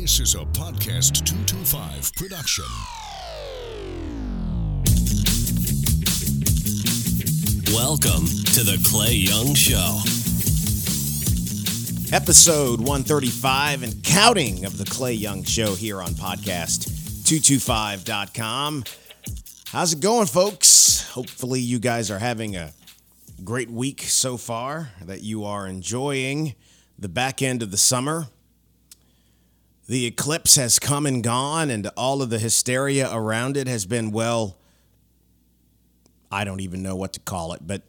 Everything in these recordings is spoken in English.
This is a Podcast 225 production. Welcome to the Clay Young Show. Episode 135 and counting of the Clay Young Show here on podcast225.com. How's it going, folks? Hopefully, you guys are having a great week so far, that you are enjoying the back end of the summer. The eclipse has come and gone, and all of the hysteria around it has been, well, I don't even know what to call it, but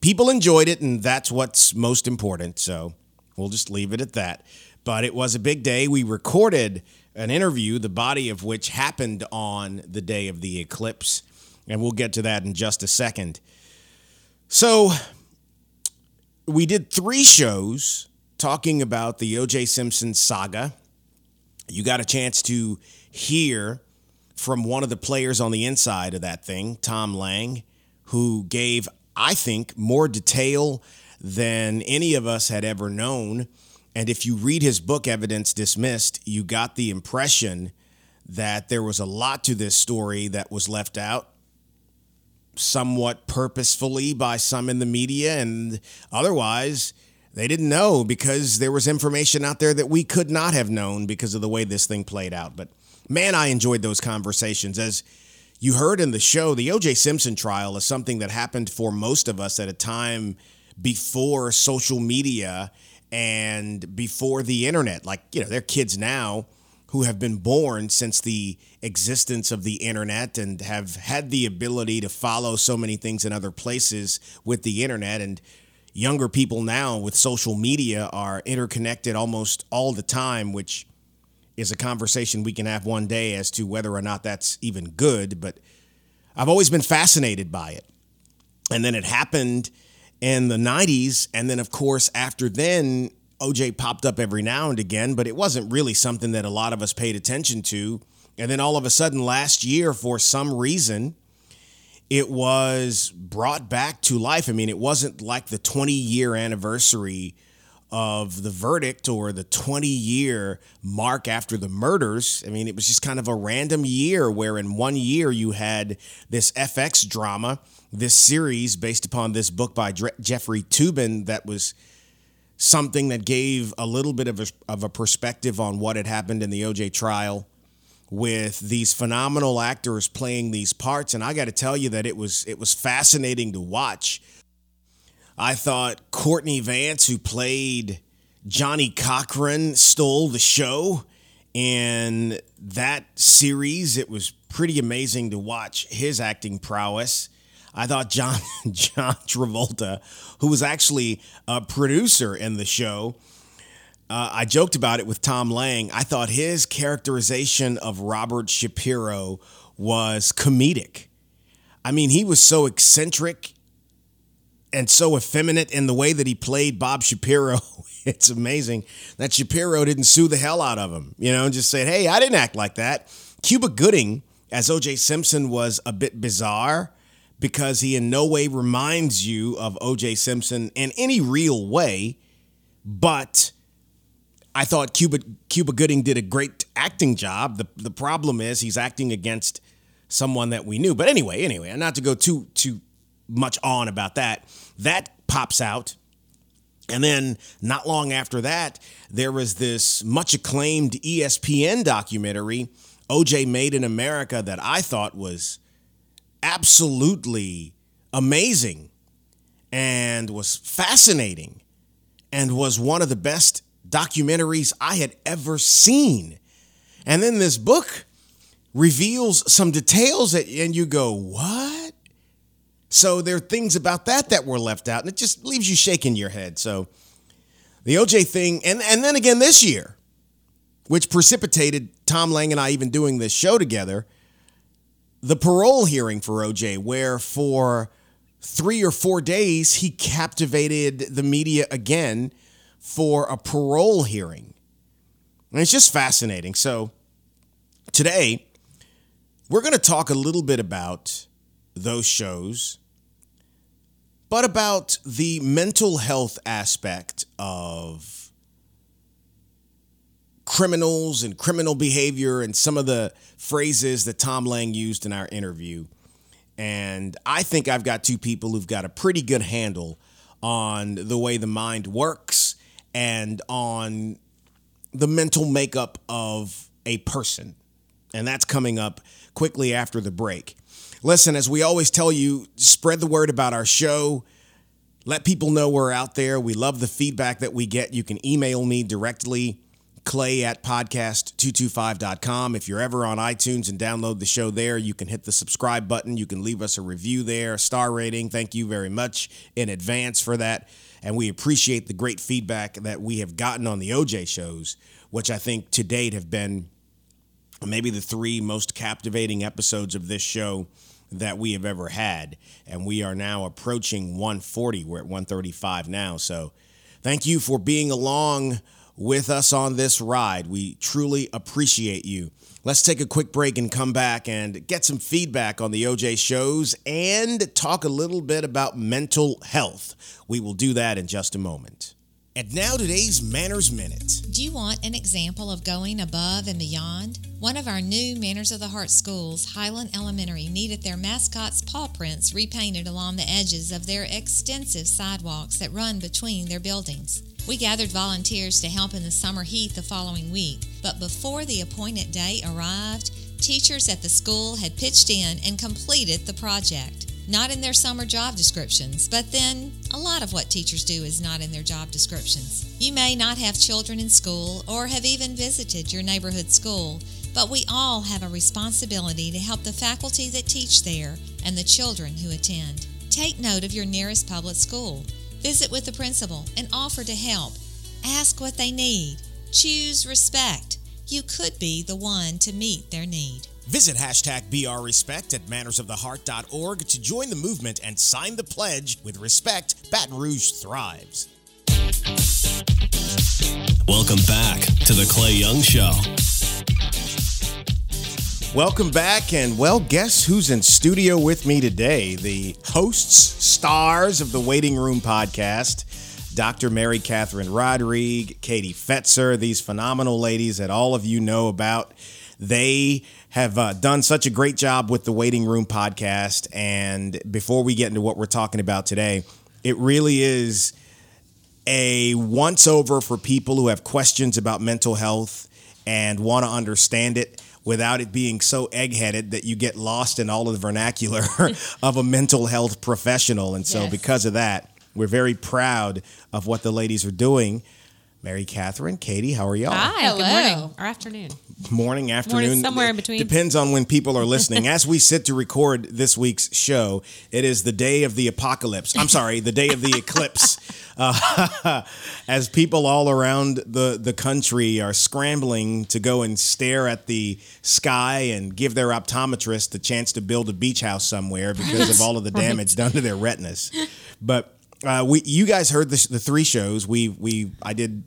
people enjoyed it, and that's what's most important. So we'll just leave it at that. But it was a big day. We recorded an interview, the body of which happened on the day of the eclipse, and we'll get to that in just a second. So we did three shows talking about the O.J. Simpson saga. You got a chance to hear from one of the players on the inside of that thing, Tom Lang who gave, I think, more detail than any of us had ever known. And if you read his book, Evidence Dismissed, you got the impression that there was a lot to this story that was left out somewhat purposefully by some in the media and otherwise they didn't know because there was information out there that we could not have known because of the way this thing played out but man i enjoyed those conversations as you heard in the show, the O.J. Simpson trial is something that happened for most of us at a time before social media and before the internet. Like, you know, they're kids now who have been born since the existence of the internet and have had the ability to follow so many things in other places with the internet. And younger people now with social media are interconnected almost all the time, which is a conversation we can have one day as to whether or not that's even good, but I've always been fascinated by it. And then it happened in the 90s. And then, of course, after then, OJ popped up every now and again, but it wasn't really something that a lot of us paid attention to. And then all of a sudden, last year, for some reason, it was brought back to life. I mean, it wasn't like the 20 year anniversary of the verdict or the 20 year mark after the murders. I mean, it was just kind of a random year where in one year you had this FX drama, this series based upon this book by Jeffrey Toobin that was something that gave a little bit of a, of a perspective on what had happened in the OJ trial with these phenomenal actors playing these parts and I got to tell you that it was it was fascinating to watch I thought Courtney Vance, who played Johnnie Cochran, stole the show in that series. It was pretty amazing to watch his acting prowess. I thought John John Travolta, who was actually a producer in the show, uh, I joked about it with Tom Lang. I thought his characterization of Robert Shapiro was comedic. I mean, he was so eccentric and so effeminate in the way that he played Bob Shapiro. it's amazing that Shapiro didn't sue the hell out of him, you know, and just said, hey, I didn't act like that. Cuba Gooding, as OJ Simpson, was a bit bizarre because he in no way reminds you of OJ Simpson in any real way, but I thought Cuba Cuba Gooding did a great acting job. The the problem is he's acting against someone that we knew. But anyway, anyway, not to go too too much on about that. That pops out. And then, not long after that, there was this much acclaimed ESPN documentary, OJ Made in America, that I thought was absolutely amazing and was fascinating and was one of the best documentaries I had ever seen. And then this book reveals some details that, and you go, what? So there are things about that that were left out, and it just leaves you shaking your head. So the OJ thing, and, and then again this year, which precipitated Tom Lang and I even doing this show together, the parole hearing for OJ, where for three or four days he captivated the media again for a parole hearing. And it's just fascinating. So today, we're going to talk a little bit about those shows but about the mental health aspect of criminals and criminal behavior and some of the phrases that Tom Lang used in our interview. And I think I've got two people who've got a pretty good handle on the way the mind works and on the mental makeup of a person. And that's coming up quickly after the break. Listen, as we always tell you, spread the word about our show. Let people know we're out there. We love the feedback that we get. You can email me directly, clay at podcast225.com. If you're ever on iTunes and download the show there, you can hit the subscribe button. You can leave us a review there, star rating. Thank you very much in advance for that. And we appreciate the great feedback that we have gotten on the OJ shows, which I think to date have been maybe the three most captivating episodes of this show that we have ever had. And we are now approaching 140. We're at 135 now. So thank you for being along with us on this ride. We truly appreciate you. Let's take a quick break and come back and get some feedback on the OJ shows and talk a little bit about mental health. We will do that in just a moment. And now today's Manners Minute. Do you want an example of going above and beyond? One of our new Manners of the Heart schools, Highland Elementary, needed their mascot's paw prints repainted along the edges of their extensive sidewalks that run between their buildings. We gathered volunteers to help in the summer heat the following week, but before the appointed day arrived, teachers at the school had pitched in and completed the project not in their summer job descriptions, but then a lot of what teachers do is not in their job descriptions. You may not have children in school or have even visited your neighborhood school, but we all have a responsibility to help the faculty that teach there and the children who attend. Take note of your nearest public school. Visit with the principal and offer to help. Ask what they need. Choose respect. You could be the one to meet their need. Visit hashtag BRRespect at mannersoftheheart.org to join the movement and sign the pledge with respect, Baton Rouge thrives. Welcome back to the Clay Young Show. Welcome back, and well, guess who's in studio with me today? The hosts, stars of the Waiting Room podcast, Dr. Mary Catherine Rodrigue, Katie Fetzer, these phenomenal ladies that all of you know about. They have uh, done such a great job with the Waiting Room podcast. And before we get into what we're talking about today, it really is a once over for people who have questions about mental health and want to understand it without it being so eggheaded that you get lost in all of the vernacular of a mental health professional. And so, Yes. because of that, we're very proud of what the ladies are doing. Mary Catherine, Katie, how are y'all? Hi, Hello. good morning or afternoon. morning, afternoon, somewhere in between. Depends on when people are listening. As we sit to record this week's show, it is the day of the apocalypse. I'm sorry, the day of the eclipse. Uh, as people all around the the country are scrambling to go and stare at the sky and give their optometrist the chance to build a beach house somewhere because of all of the damage done to their retinas. But uh, we, you guys heard the, the three shows. We we I did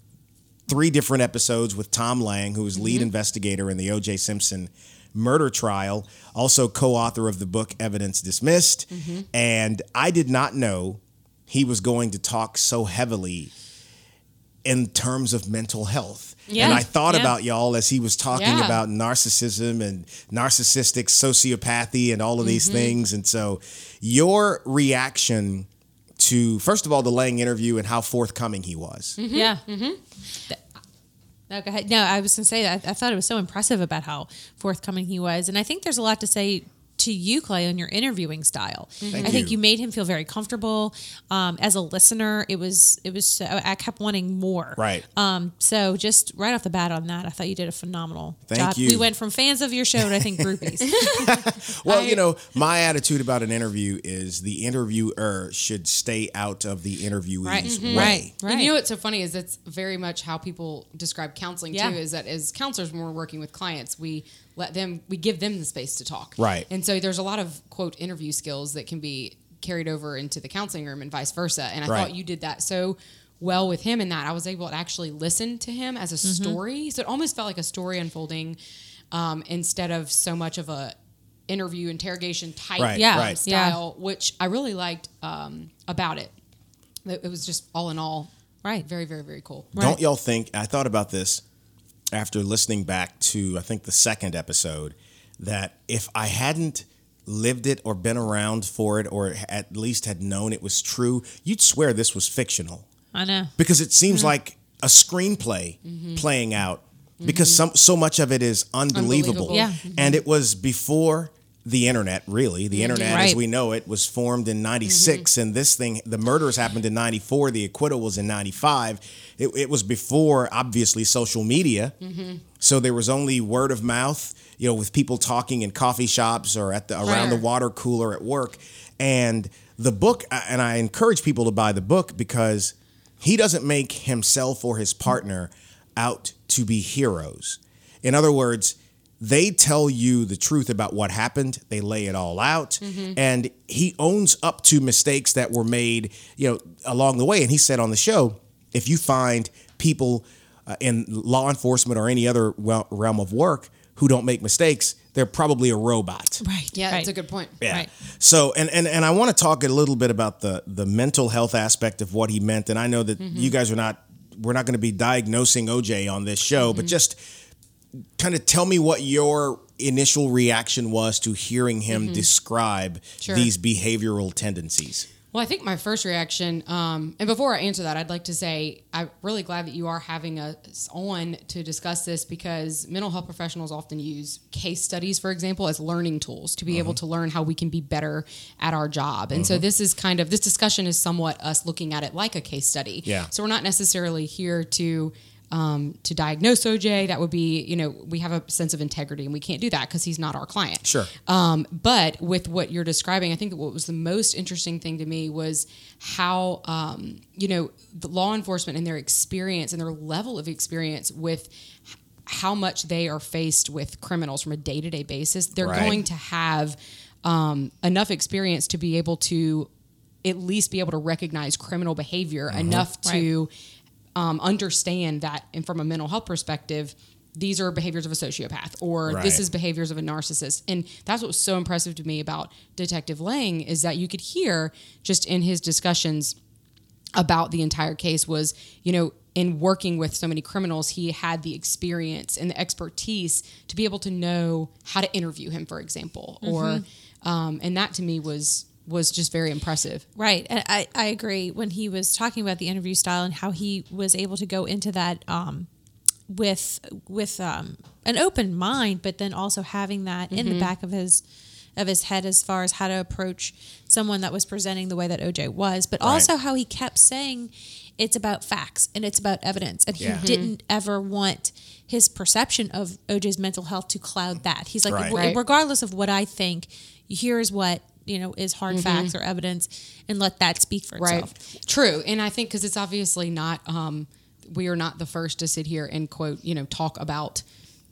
three different episodes with Tom Lang, who was lead mm-hmm. investigator in the O.J. Simpson murder trial, also co-author of the book Evidence Dismissed. Mm-hmm. And I did not know he was going to talk so heavily in terms of mental health. Yeah, And I thought yeah. about y'all as he was talking Yeah. about narcissism and narcissistic sociopathy and all of these mm-hmm. things. And so your reaction to first of all the Lang interview and how forthcoming he was. Yeah. Mm-hmm. No, go ahead. No, I was going to say that I, I thought it was so impressive about how forthcoming he was, and I think there's a lot to say to you, Clay, on your interviewing style. Thank I think you. you made him feel very comfortable. Um, as a listener, it was it was so, I kept wanting more. Right. Um, so just right off the bat on that, I thought you did a phenomenal Thank job. you. We went from fans of your show to I think groupies. Well, you know, my attitude about an interview is the interviewer should stay out of the interviewee's Right. Mhm. way. Right. And you know what's so funny is that's very much how people describe counseling Yeah. too. Is that as counselors, when we're working with clients, we let them, we give them the space to talk. Right. And so there's a lot of quote interview skills that can be carried over into the counseling room and vice versa. And I Right. thought you did that so well with him in that I was able to actually listen to him as a Mm-hmm. story. So it almost felt like a story unfolding um, instead of so much of a interview interrogation type Right, Yeah. right. style, which I really liked um, about it. It it was just all in all Right. very, very, very cool. Don't y'all think? I thought about this after listening back to I think the second episode that if I hadn't lived it or been around for it or at least had known it was true, you'd swear this was fictional I know. because it seems like a screenplay mm-hmm. playing out mm-hmm. because some so much of it is unbelievable. Unbelievable. Yeah. And it was before the internet, really. The mm-hmm. internet as we know it was formed in 96 mm-hmm. and this thing the murders happened in 94, the acquittal was in 95. It, it was before obviously social media. Mm-hmm. So there was only word of mouth, you know, with people talking in coffee shops or at the around the water cooler at work. And the book, and I encourage people to buy the book because he doesn't make himself or his partner out to be heroes. In other words, they tell you the truth about what happened. They lay it all out, mm-hmm. and he owns up to mistakes that were made, you know, along the way. And he said on the show, if you find people uh, in law enforcement or any other realm of work who don't make mistakes, they're probably a robot. Right. Yeah, right. that's a good point. Yeah. Right. So and and and I want to talk a little bit about the the mental health aspect of what he meant. And I know that mm-hmm. you guys are not we're not going to be diagnosing OJ on this show, but mm-hmm. just kind of tell me what your initial reaction was to hearing him mm-hmm. describe Sure. these behavioral tendencies. Well, I think my first reaction, um, and before I answer that, I'd like to say I'm really glad that you are having us on to discuss this because mental health professionals often use case studies, for example, as learning tools to be mm-hmm. able to learn how we can be better at our job. And so mm-hmm. this is kind of this discussion is somewhat us looking at it like a case study. Yeah. So we're not necessarily here to um, to diagnose OJ. That would be, you know, we have a sense of integrity, and we can't do that because he's not our client. Sure. Um, but with what you're describing, I think that what was the most interesting thing to me was how, um, you know, the law enforcement and their experience and their level of experience with how much they are faced with criminals from a day to day basis. They're Right. going to have um, enough experience to be able to at least be able to recognize criminal behavior Mm-hmm. enough to um, understand that, and from a mental health perspective, these are behaviors of a sociopath, or this is behaviors of a narcissist. And that's what was so impressive to me about Detective Lang is that you could hear just in his discussions about the entire case was, you know, in working with so many criminals, he had the experience and the expertise to be able to know how to interview him, for example, or um, and that to me was was just very impressive. Right. And I, I agree when he was talking about the interview style and how he was able to go into that um, with with um, an open mind, but then also having that in the back of his of his head as far as how to approach someone that was presenting the way that OJ was, but also how he kept saying it's about facts and it's about evidence. And he Yeah. didn't ever want his perception of OJ's mental health to cloud that. He's like, Right. regardless of what I think, here's what you know is hard facts or evidence, and let that speak for Right. itself. True. And I think because it's obviously not, um, we are not the first to sit here and quote, you know, talk about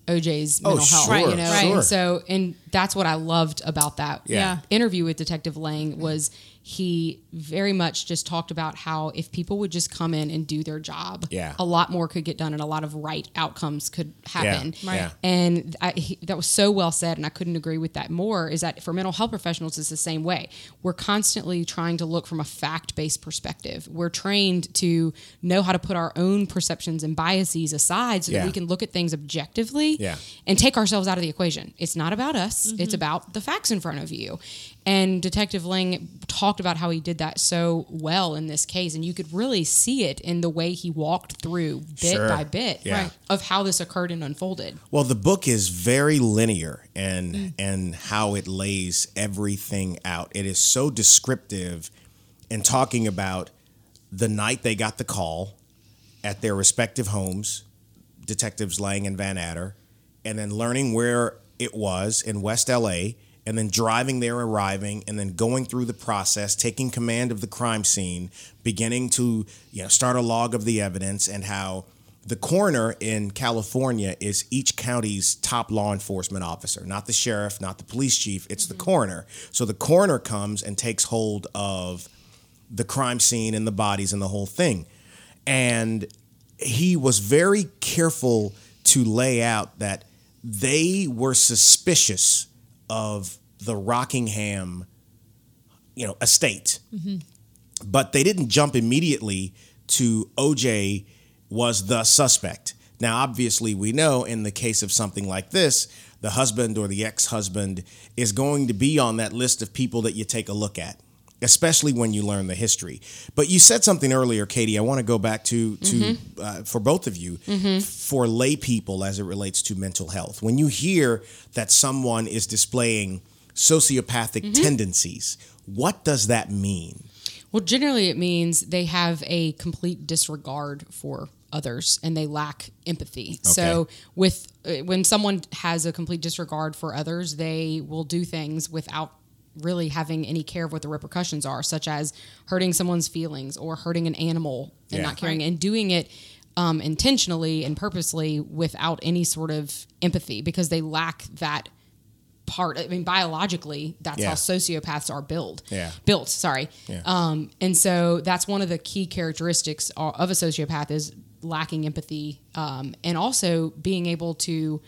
OJ's mental health. sure, you know, sure. And so, and that's what I loved about that Yeah. interview with Detective Lang was he very much just talked about how if people would just come in and do their job, Yeah. a lot more could get done and a lot of right outcomes could happen. Yeah, Right. yeah. And I, he, that was so well said, and I couldn't agree with that more. Is that for mental health professionals, it's the same way. We're constantly trying to look from a fact based perspective. We're trained to know how to put our own perceptions and biases aside so Yeah. that we can look at things objectively Yeah. and take ourselves out of the equation. It's not about us, it's mm-hmm. about the facts in front of you. And Detective Lang talked about how he did that so well in this case, and you could really see it in the way he walked through bit Sure. by bit Yeah. right, of how this occurred and unfolded. Well, the book is very linear and mm. and how it lays everything out. It is so descriptive in talking about the night they got the call at their respective homes, detectives Lang and Vannatter, and then learning where it was in West LA, and then driving there, arriving, and then going through the process, taking command of the crime scene, beginning to you know start a log of the evidence, and how the coroner in California is each county's top law enforcement officer, not the sheriff, not the police chief, it's the mm-hmm. coroner. So the coroner comes and takes hold of the crime scene and the bodies and the whole thing. And he was very careful to lay out that they were suspicious of the Rockingham, you know, estate. Mm-hmm. But they didn't jump immediately to OJ was the suspect. Now, obviously, we know in the case of something like this, the husband or the ex husband is going to be on that list of people that you take a look at. Especially when you learn the history, but you said something earlier, Katie. I want to go back to to mm-hmm. uh, for both of you mm-hmm. for lay people as it relates to mental health. When you hear that someone is displaying sociopathic tendencies, what does that mean? Well, generally, it means they have a complete disregard for others and they lack empathy. So, with uh, when someone has a complete disregard for others, they will do things without really having any care of what the repercussions are, such as hurting someone's feelings or hurting an animal and Yeah. not caring and doing it um, intentionally and purposely without any sort of empathy because they lack that part. I mean, biologically, that's Yeah. how sociopaths are built. Yeah. Built, sorry. Yeah. Um, and so that's one of the key characteristics of a sociopath is lacking empathy um, and also being able to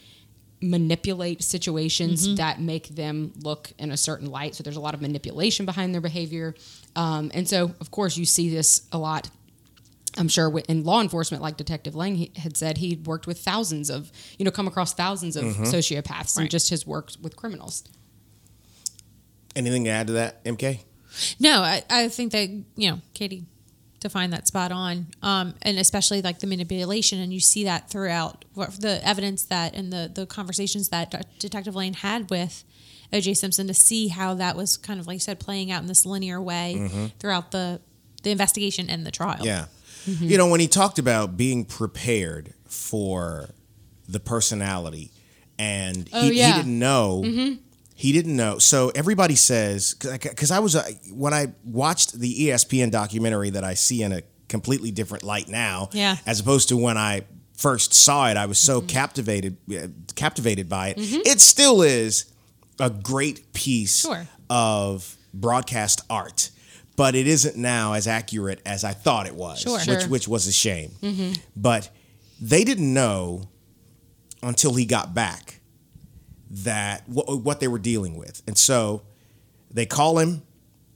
manipulate situations that make them look in a certain light. So there's a lot of manipulation behind their behavior. Um, and so, of course, you see this a lot. I'm sure in law enforcement, like Detective Lang had said, he'd worked with thousands of, you know, come across thousands of sociopaths and just his work with criminals. Anything to add to that, MK? No, I, I think that, you know, Katie defined that spot on. Um, and especially like the manipulation. And you see that throughout what- the evidence that and the, the conversations that De- Detective Lane had with OJ Simpson to see how that was kind of, like you said, playing out in this linear way throughout the, the investigation and the trial. Yeah. You know, when he talked about being prepared for the personality and he, Oh, yeah. he didn't know. He didn't know. So everybody says, because I was, uh, when I watched the ESPN documentary that I see in a completely different light now, Yeah. as opposed to when I first saw it, I was so captivated, uh, captivated by it. It still is a great piece Sure. of broadcast art, but it isn't now as accurate as I thought it was, Sure. which Sure. which was a shame. Mm-hmm. But they didn't know until he got back that what, what they were dealing with, and so they call him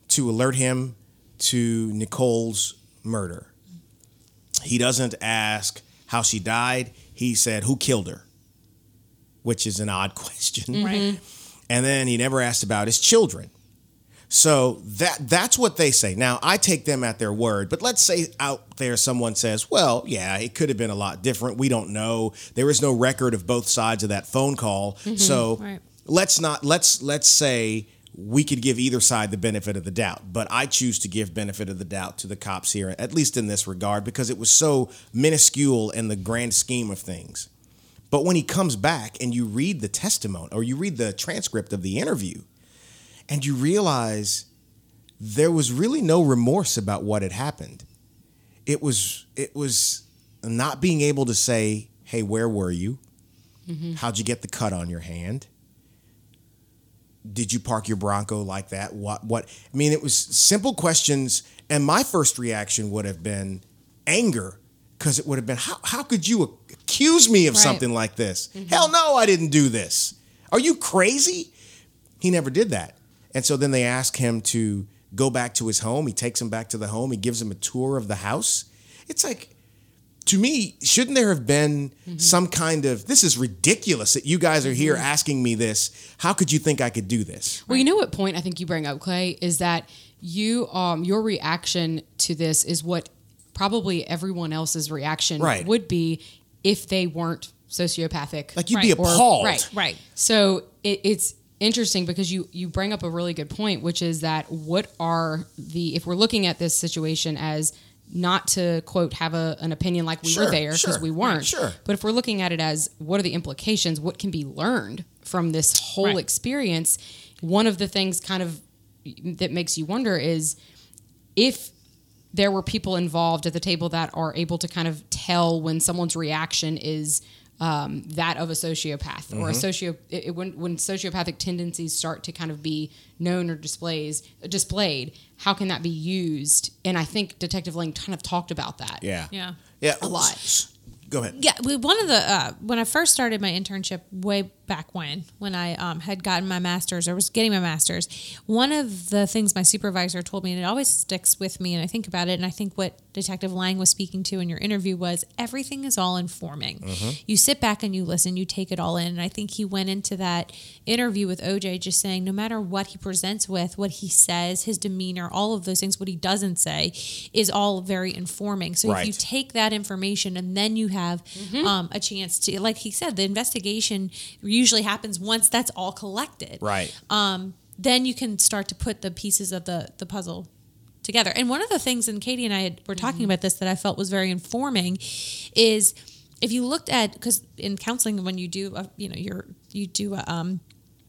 to alert him to Nicole's murder. He doesn't ask how she died. He said, "Who killed her?" Which is an odd question. Right. And then he never asked about his children. So that that's what they say. Now I take them at their word, but let's say out there someone says, "Well, yeah, it could have been a lot different. We don't know. There is no record of both sides of that phone call." Mm-hmm. So Right. let's not let's let's say we could give either side the benefit of the doubt, but I choose to give benefit of the doubt to the cops here, at least in this regard, because it was so minuscule in the grand scheme of things. But when he comes back and you read the testimony or you read the transcript of the interview, and you realize there was really no remorse about what had happened. It was it was not being able to say, "Hey, where were you? Mm-hmm. How'd you get the cut on your hand? Did you park your Bronco like that? What what I mean, it was simple questions and my first reaction would have been anger because it would have been how how could you accuse me of Right. something like this? Mm-hmm. Hell no, I didn't do this. Are you crazy? He never did that. And so then they ask him to go back to his home. He takes him back to the home. He gives him a tour of the house. It's like, to me, shouldn't there have been some kind of this is ridiculous that you guys are here asking me this? How could you think I could do this? Well, you know what point I think you bring up, Clay, is that you um your reaction to this is what probably everyone else's reaction Right. would be if they weren't sociopathic. Like you'd be Right. Or- appalled. right, Right. So it, it's interesting because you you bring up a really good point, which is that what are the if we're looking at this situation as not to quote have a, an opinion like we Sure, were there because sure, we weren't, sure. but if we're looking at it as what are the implications, what can be learned from this whole Right. experience, one of the things kind of that makes you wonder is if there were people involved at the table that are able to kind of tell when someone's reaction is um, that of a sociopath or a socio it, it- when when sociopathic tendencies start to kind of be known or displays displayed how can that be used and i think detective lang kind of talked about that Yeah. Yeah. Yeah. A lot. Go ahead. Yeah, we, one of the uh, when I first started my internship way back when when I um, had gotten my master's or was getting my master's. One of the things my supervisor told me, and it always sticks with me, and I think about it, and I think what Detective Lang was speaking to in your interview was everything is all informing. You sit back and you listen, you take it all in, and I think he went into that interview with OJ just saying no matter what he presents with, what he says, his demeanor, all of those things, what he doesn't say, is all very informing. So if you take that information and then you have um, a chance to, like he said, the investigation usually happens once that's all collected. Right. Um, then you can start to put the pieces of the the puzzle together. And one of the things, and Katie and I had, were talking about this that I felt was very informing, is if you looked at because in counseling when you do a, you know you're you do a um,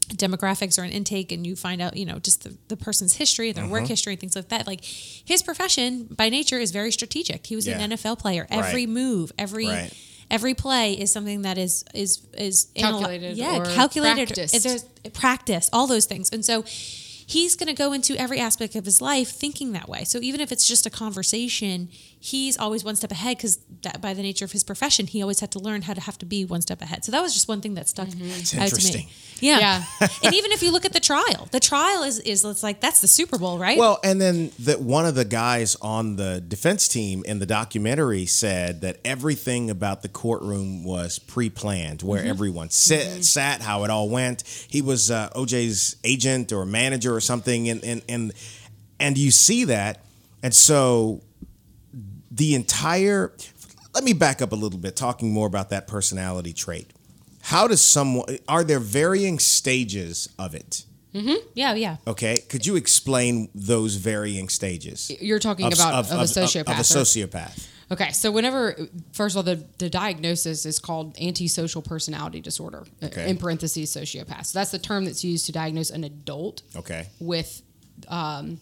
demographics or an intake and you find out you know just the, the person's history their Mm-hmm. work history and things like that like his profession by nature is very strategic he was Yeah. an nfl player every Right. move every Right. Every play is something that is is is anal- Calculated yeah or calculated. practiced. there's practice all those things. And so he's going to go into every aspect of his life thinking that way. So even if it's just a conversation he's always one step ahead because that by the nature of his profession he always had to learn how to have to be one step ahead so that was just one thing that stuck out to interesting. me yeah, Yeah. and even if you look at the trial the trial is is it's like that's the super bowl right Well, and then that one of the guys on the defense team in the documentary said that everything about the courtroom was pre-planned, where Mm-hmm. everyone sit, sat, how it all went. He was uh, OJ's agent or manager or something, and and and and you see that, and so the entire. Let me back up a little bit, talking more about that personality trait. How does someone? Are there varying stages of it? mm-hmm. yeah yeah Okay, could you explain those varying stages? You're talking about of, a sociopath. Of, a sociopath. Okay, so whenever, first of all, the, the diagnosis is called antisocial personality disorder, uh, Okay. in parentheses, sociopath. So that's the term that's used to diagnose an adult Okay. with um,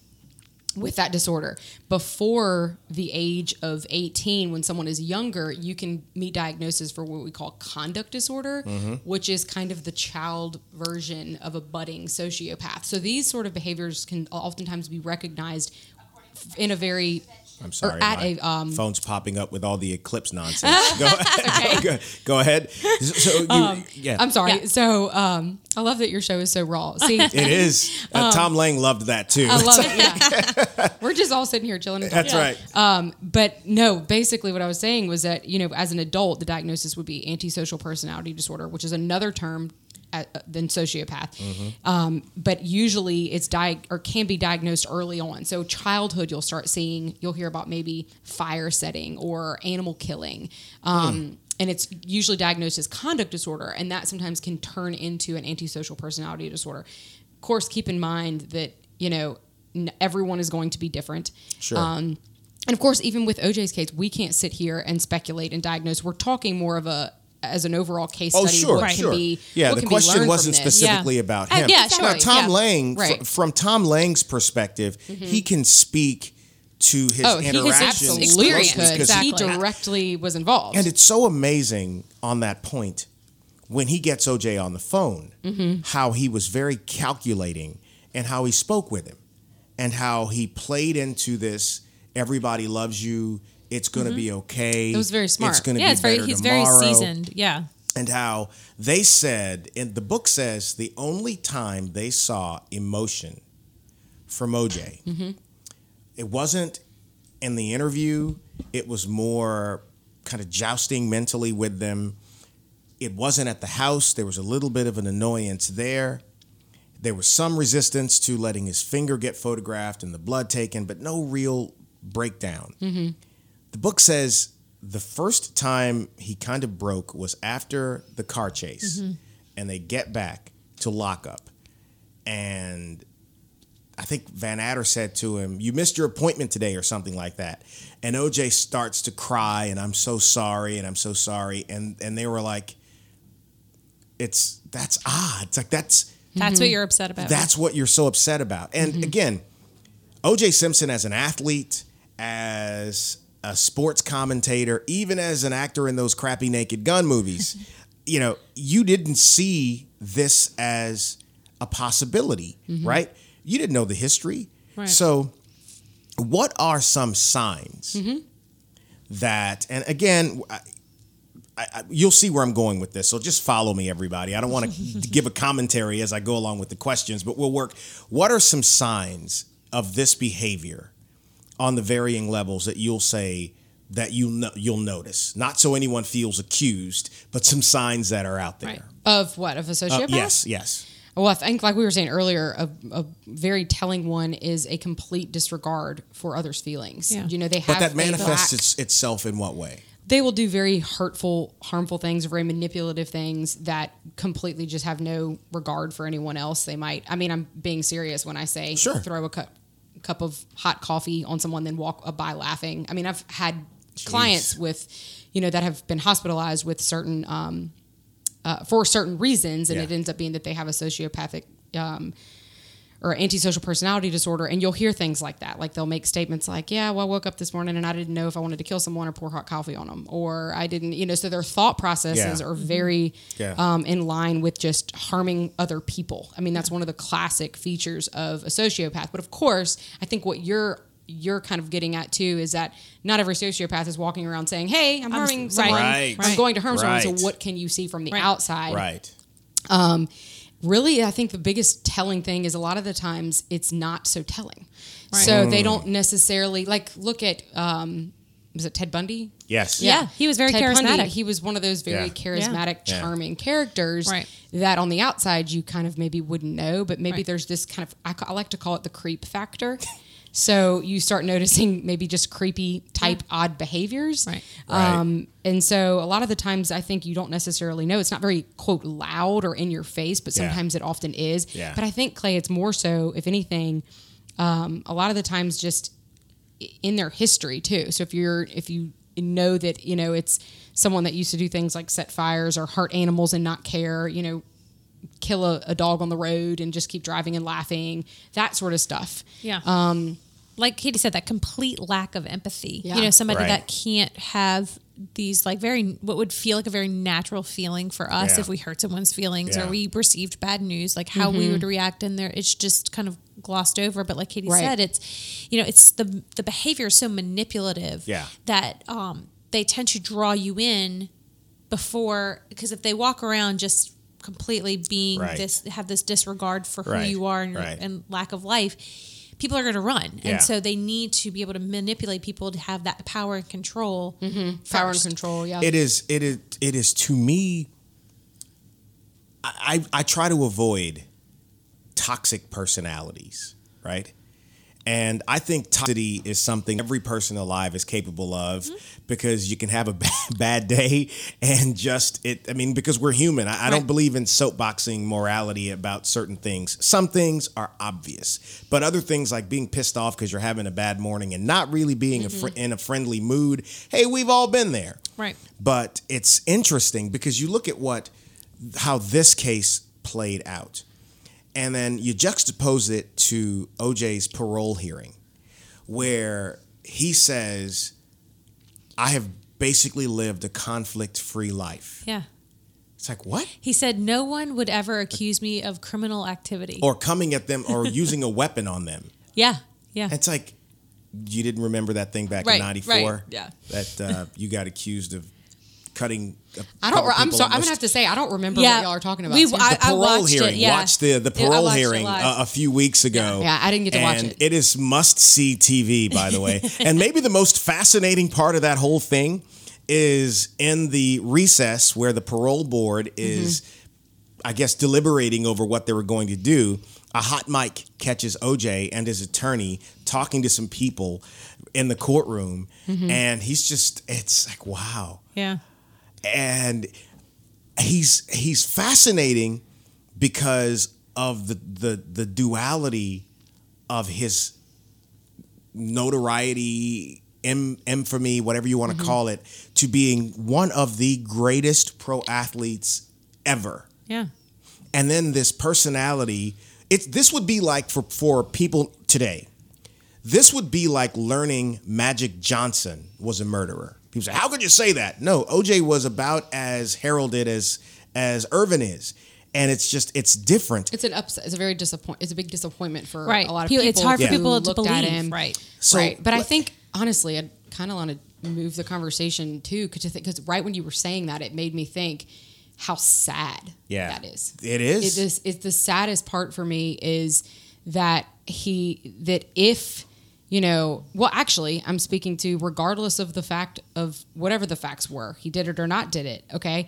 with that disorder. Before the age of 18, when someone is younger, you can meet diagnosis for what we call conduct disorder, Mm-hmm. which is kind of the child version of a budding sociopath. So these sort of behaviors can oftentimes be recognized in a very I'm sorry, at my a, um, phone's popping up with all the eclipse nonsense. go, go, go ahead. So you, yeah, Um, I'm sorry. Yeah. So um, I love that your show is so raw. See, it is. Uh, Tom Lang loved that too. Um, I love it. Yeah, we're just all sitting here chilling. And That's talking. right. Um, but no, basically what I was saying was that you know, as an adult, the diagnosis would be antisocial personality disorder, which is another term than sociopath. Um, but usually it's di- or can be diagnosed early on. So childhood, you'll start seeing, you'll hear about maybe fire setting or animal killing. Um, And it's usually diagnosed as conduct disorder, and that sometimes can turn into an antisocial personality disorder. Of course, keep in mind that you know n- everyone is going to be different. Sure. Um, and of course, even with OJ's case, we can't sit here and speculate and diagnose. We're talking more of a as an overall case Oh, study. sure, what sure. Can be, yeah, the question wasn't specifically Yeah. about Uh, him. yeah, Now, Tom yeah. Lang, Right. Mm-hmm. from Tom Lang's perspective, he can speak to his Oh, interactions absolutely closely could. 'cause He directly was involved. And it's so amazing on that point when he gets OJ on the phone, Mm-hmm. how he was very calculating and how he spoke with him and how he played into this everybody loves you, it's going to be okay. Mm-hmm. It was very smart. It's going to yeah be it's very he's tomorrow. very seasoned yeah And how they said, and the book says the only time they saw emotion from OJ, Mm-hmm. it wasn't in the interview, it was more kind of jousting mentally with them. It wasn't at the house, there was a little bit of an annoyance there. There was some resistance to letting his finger get photographed and the blood taken, but no real breakdown. The book says the first time he kind of broke was after the car chase, mm-hmm. and they get back to lockup. And I think Vannatter said to him, You missed your appointment today, or something like that. And OJ starts to cry, and I'm so sorry, and I'm so sorry. And and they were like, It's that's odd. It's like that's that's what mm-hmm. you're upset about that's what you're so upset about. And mm-hmm. again, OJ Simpson as an athlete, as a sports commentator, even as an actor in those crappy Naked Gun movies, you know, you didn't see this as a possibility, mm-hmm. right? You didn't know the history. Right. So, what are some signs mm-hmm. that, and again, I, I, you'll see where I'm going with this. So just follow me, everybody. I don't want to give a commentary as I go along with the questions, but we'll work. What are some signs of this behavior on the varying levels that you'll say that you know, you'll notice? Not so anyone feels accused, but some signs that are out there. Right. Of what? Of a Uh, sociopath? yes, yes. Well, I think, like we were saying earlier, a, a very telling one is a complete disregard for others' feelings. Yeah. You know, they have But that manifests its, itself in what way? they will do very hurtful, harmful things, very manipulative things that completely just have no regard for anyone else. They might. I mean, I'm being serious when I say Sure. throw a cup cup of hot coffee on someone, then walk by laughing. I mean, I've had clients with, you know, that have been hospitalized with certain um, uh, for certain reasons, and Yeah. it ends up being that they have a sociopathic. Um, or antisocial personality disorder, and you'll hear things like that. Like they'll make statements like, "Yeah, well, I woke up this morning and I didn't know if I wanted to kill someone or pour hot coffee on them, or I didn't," you know. So their thought processes Yeah. are very Yeah. um, in line with just harming other people. I mean, that's one of the classic features of a sociopath. But of course, I think what you're you're kind of getting at too is that not every sociopath is walking around saying, "Hey, I'm harming right. someone. Right. I'm going to harm someone." So what can you see from the Right. outside? Right. Really i think the biggest telling thing is a lot of the times it's not so telling so they don't necessarily like look at um was it ted bundy Yes. Yeah, he was very Ted Bundy, charismatic. he was one of those very Yeah. charismatic, Yeah. charming characters Right. that on the outside you kind of maybe wouldn't know, but maybe Right. there's this kind of I, I like to call it the creep factor. so you start noticing maybe just creepy type odd behaviors. Right. Um, and so a lot of the times I think you don't necessarily know. It's not very quote loud or in your face, but Yeah. sometimes it often is. Yeah. But I think Clay, it's more so, if anything, um, a lot of the times just in their history too. So if you're if you know that you know it's someone that used to do things like set fires or hurt animals and not care, you know, kill a, a dog on the road and just keep driving and laughing, that sort of stuff. Yeah. Um, like Katie said, that complete lack of empathy. Yeah. You know, somebody Right. that can't have these like very what would feel like a very natural feeling for us Yeah. if we hurt someone's feelings Yeah. or we received bad news, like how we would react in there. It's just kind of glossed over. But like Katie Right. said, it's you know, it's the the behavior is so manipulative Yeah. that um, they tend to draw you in before because if they walk around just completely being Right. this have this disregard for who Right. you are and, Right. and lack of life people are going to run Yeah. and so they need to be able to manipulate people to have that power and control mm-hmm. Power and control, yeah. it is it is it is to me I, I I try to avoid toxic personalities, right? And I think toxicity is something every person alive is capable of mm-hmm. because you can have a bad, bad day and just it. I mean, because we're human. I, I don't believe in soapboxing morality about certain things. Some things are obvious, but other things like being pissed off because you're having a bad morning and not really being a fr- mm-hmm. in a friendly mood. Hey, we've all been there. right But it's interesting because you look at what how this case played out. And then you juxtapose it to OJ's parole hearing where he says I have basically lived a conflict-free life. yeah It's like, what? he said no one would ever accuse me of criminal activity Or coming at them or using a weapon on them. yeah yeah It's like you didn't remember that thing back Right, in '94 right, yeah. that uh, you got accused of cutting. a I don't. I'm sorry. I'm gonna have to say I don't remember Yeah. what y'all are talking about. We- So- I- the parole watched it, hearing. yeah. Watched the the parole watched hearing a, a few weeks ago. Yeah, I didn't get to watch and it. It is must see TV, by the way. and maybe the most fascinating part of that whole thing is in the recess where the parole board mm-hmm. is, I guess, deliberating over what they were going to do. A hot mic catches OJ and his attorney talking to some people in the courtroom, mm-hmm. and he's just—it's like, wow yeah and he's he's fascinating because of the the the duality of his notoriety em, infamy whatever you want to mm-hmm. call it to being one of the greatest pro athletes ever. Yeah. And then this personality it's this would be like for for people today. This would be like learning magic johnson was a murderer people say how could you say that no oj was about as heralded as as Earvin is and it's just it's different It's an upset. It's a very disappoint. It's a big disappointment for Right. a lot of People- people. it's hard for who people to looked at believe, him. right. So, right. But I think honestly, I kind of want to move the conversation too, because right when you were saying that, it made me think how sad Yeah. that is. It is. It is. It's the saddest part for me is that he that if you know well actually i'm speaking to regardless of the fact of whatever the facts were he did it or not did it okay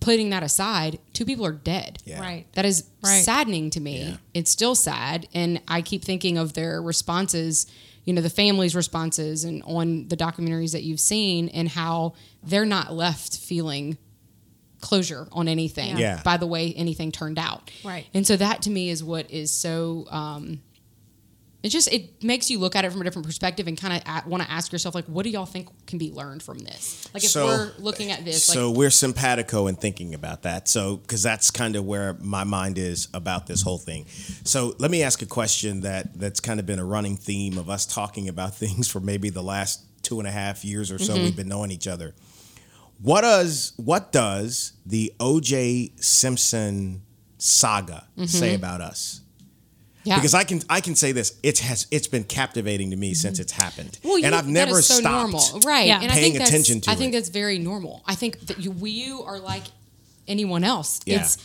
putting that aside two people are dead Yeah. Right. that is Right. saddening to me. Yeah. It's still sad, and I keep thinking of their responses. You know, the family's responses, and on the documentaries that you've seen, and how they're not left feeling closure on anything Yeah. by the way anything turned out. Right. And so that to me is what is so. Um, it just it makes you look at it from a different perspective and kind of want to ask yourself like, what do y'all think can be learned from this? Like if So- we're looking at this, so like we're simpatico in thinking about that. So because that's kind of where my mind is about this whole thing. So let me ask a question that that's kind of been a running theme of us talking about things for maybe the last two and a half years or so Mm-hmm. we've been knowing each other. What does what does the O.J. Simpson saga Mm-hmm. say about us? Yeah. Because I can I can say this it has it's been captivating to me since it's happened, Well, and you- I've never that is so stopped. normal, right? Yeah. And I paying think that's, attention to I think it. that's very normal. I think that you, we you are like anyone else. Yeah. It's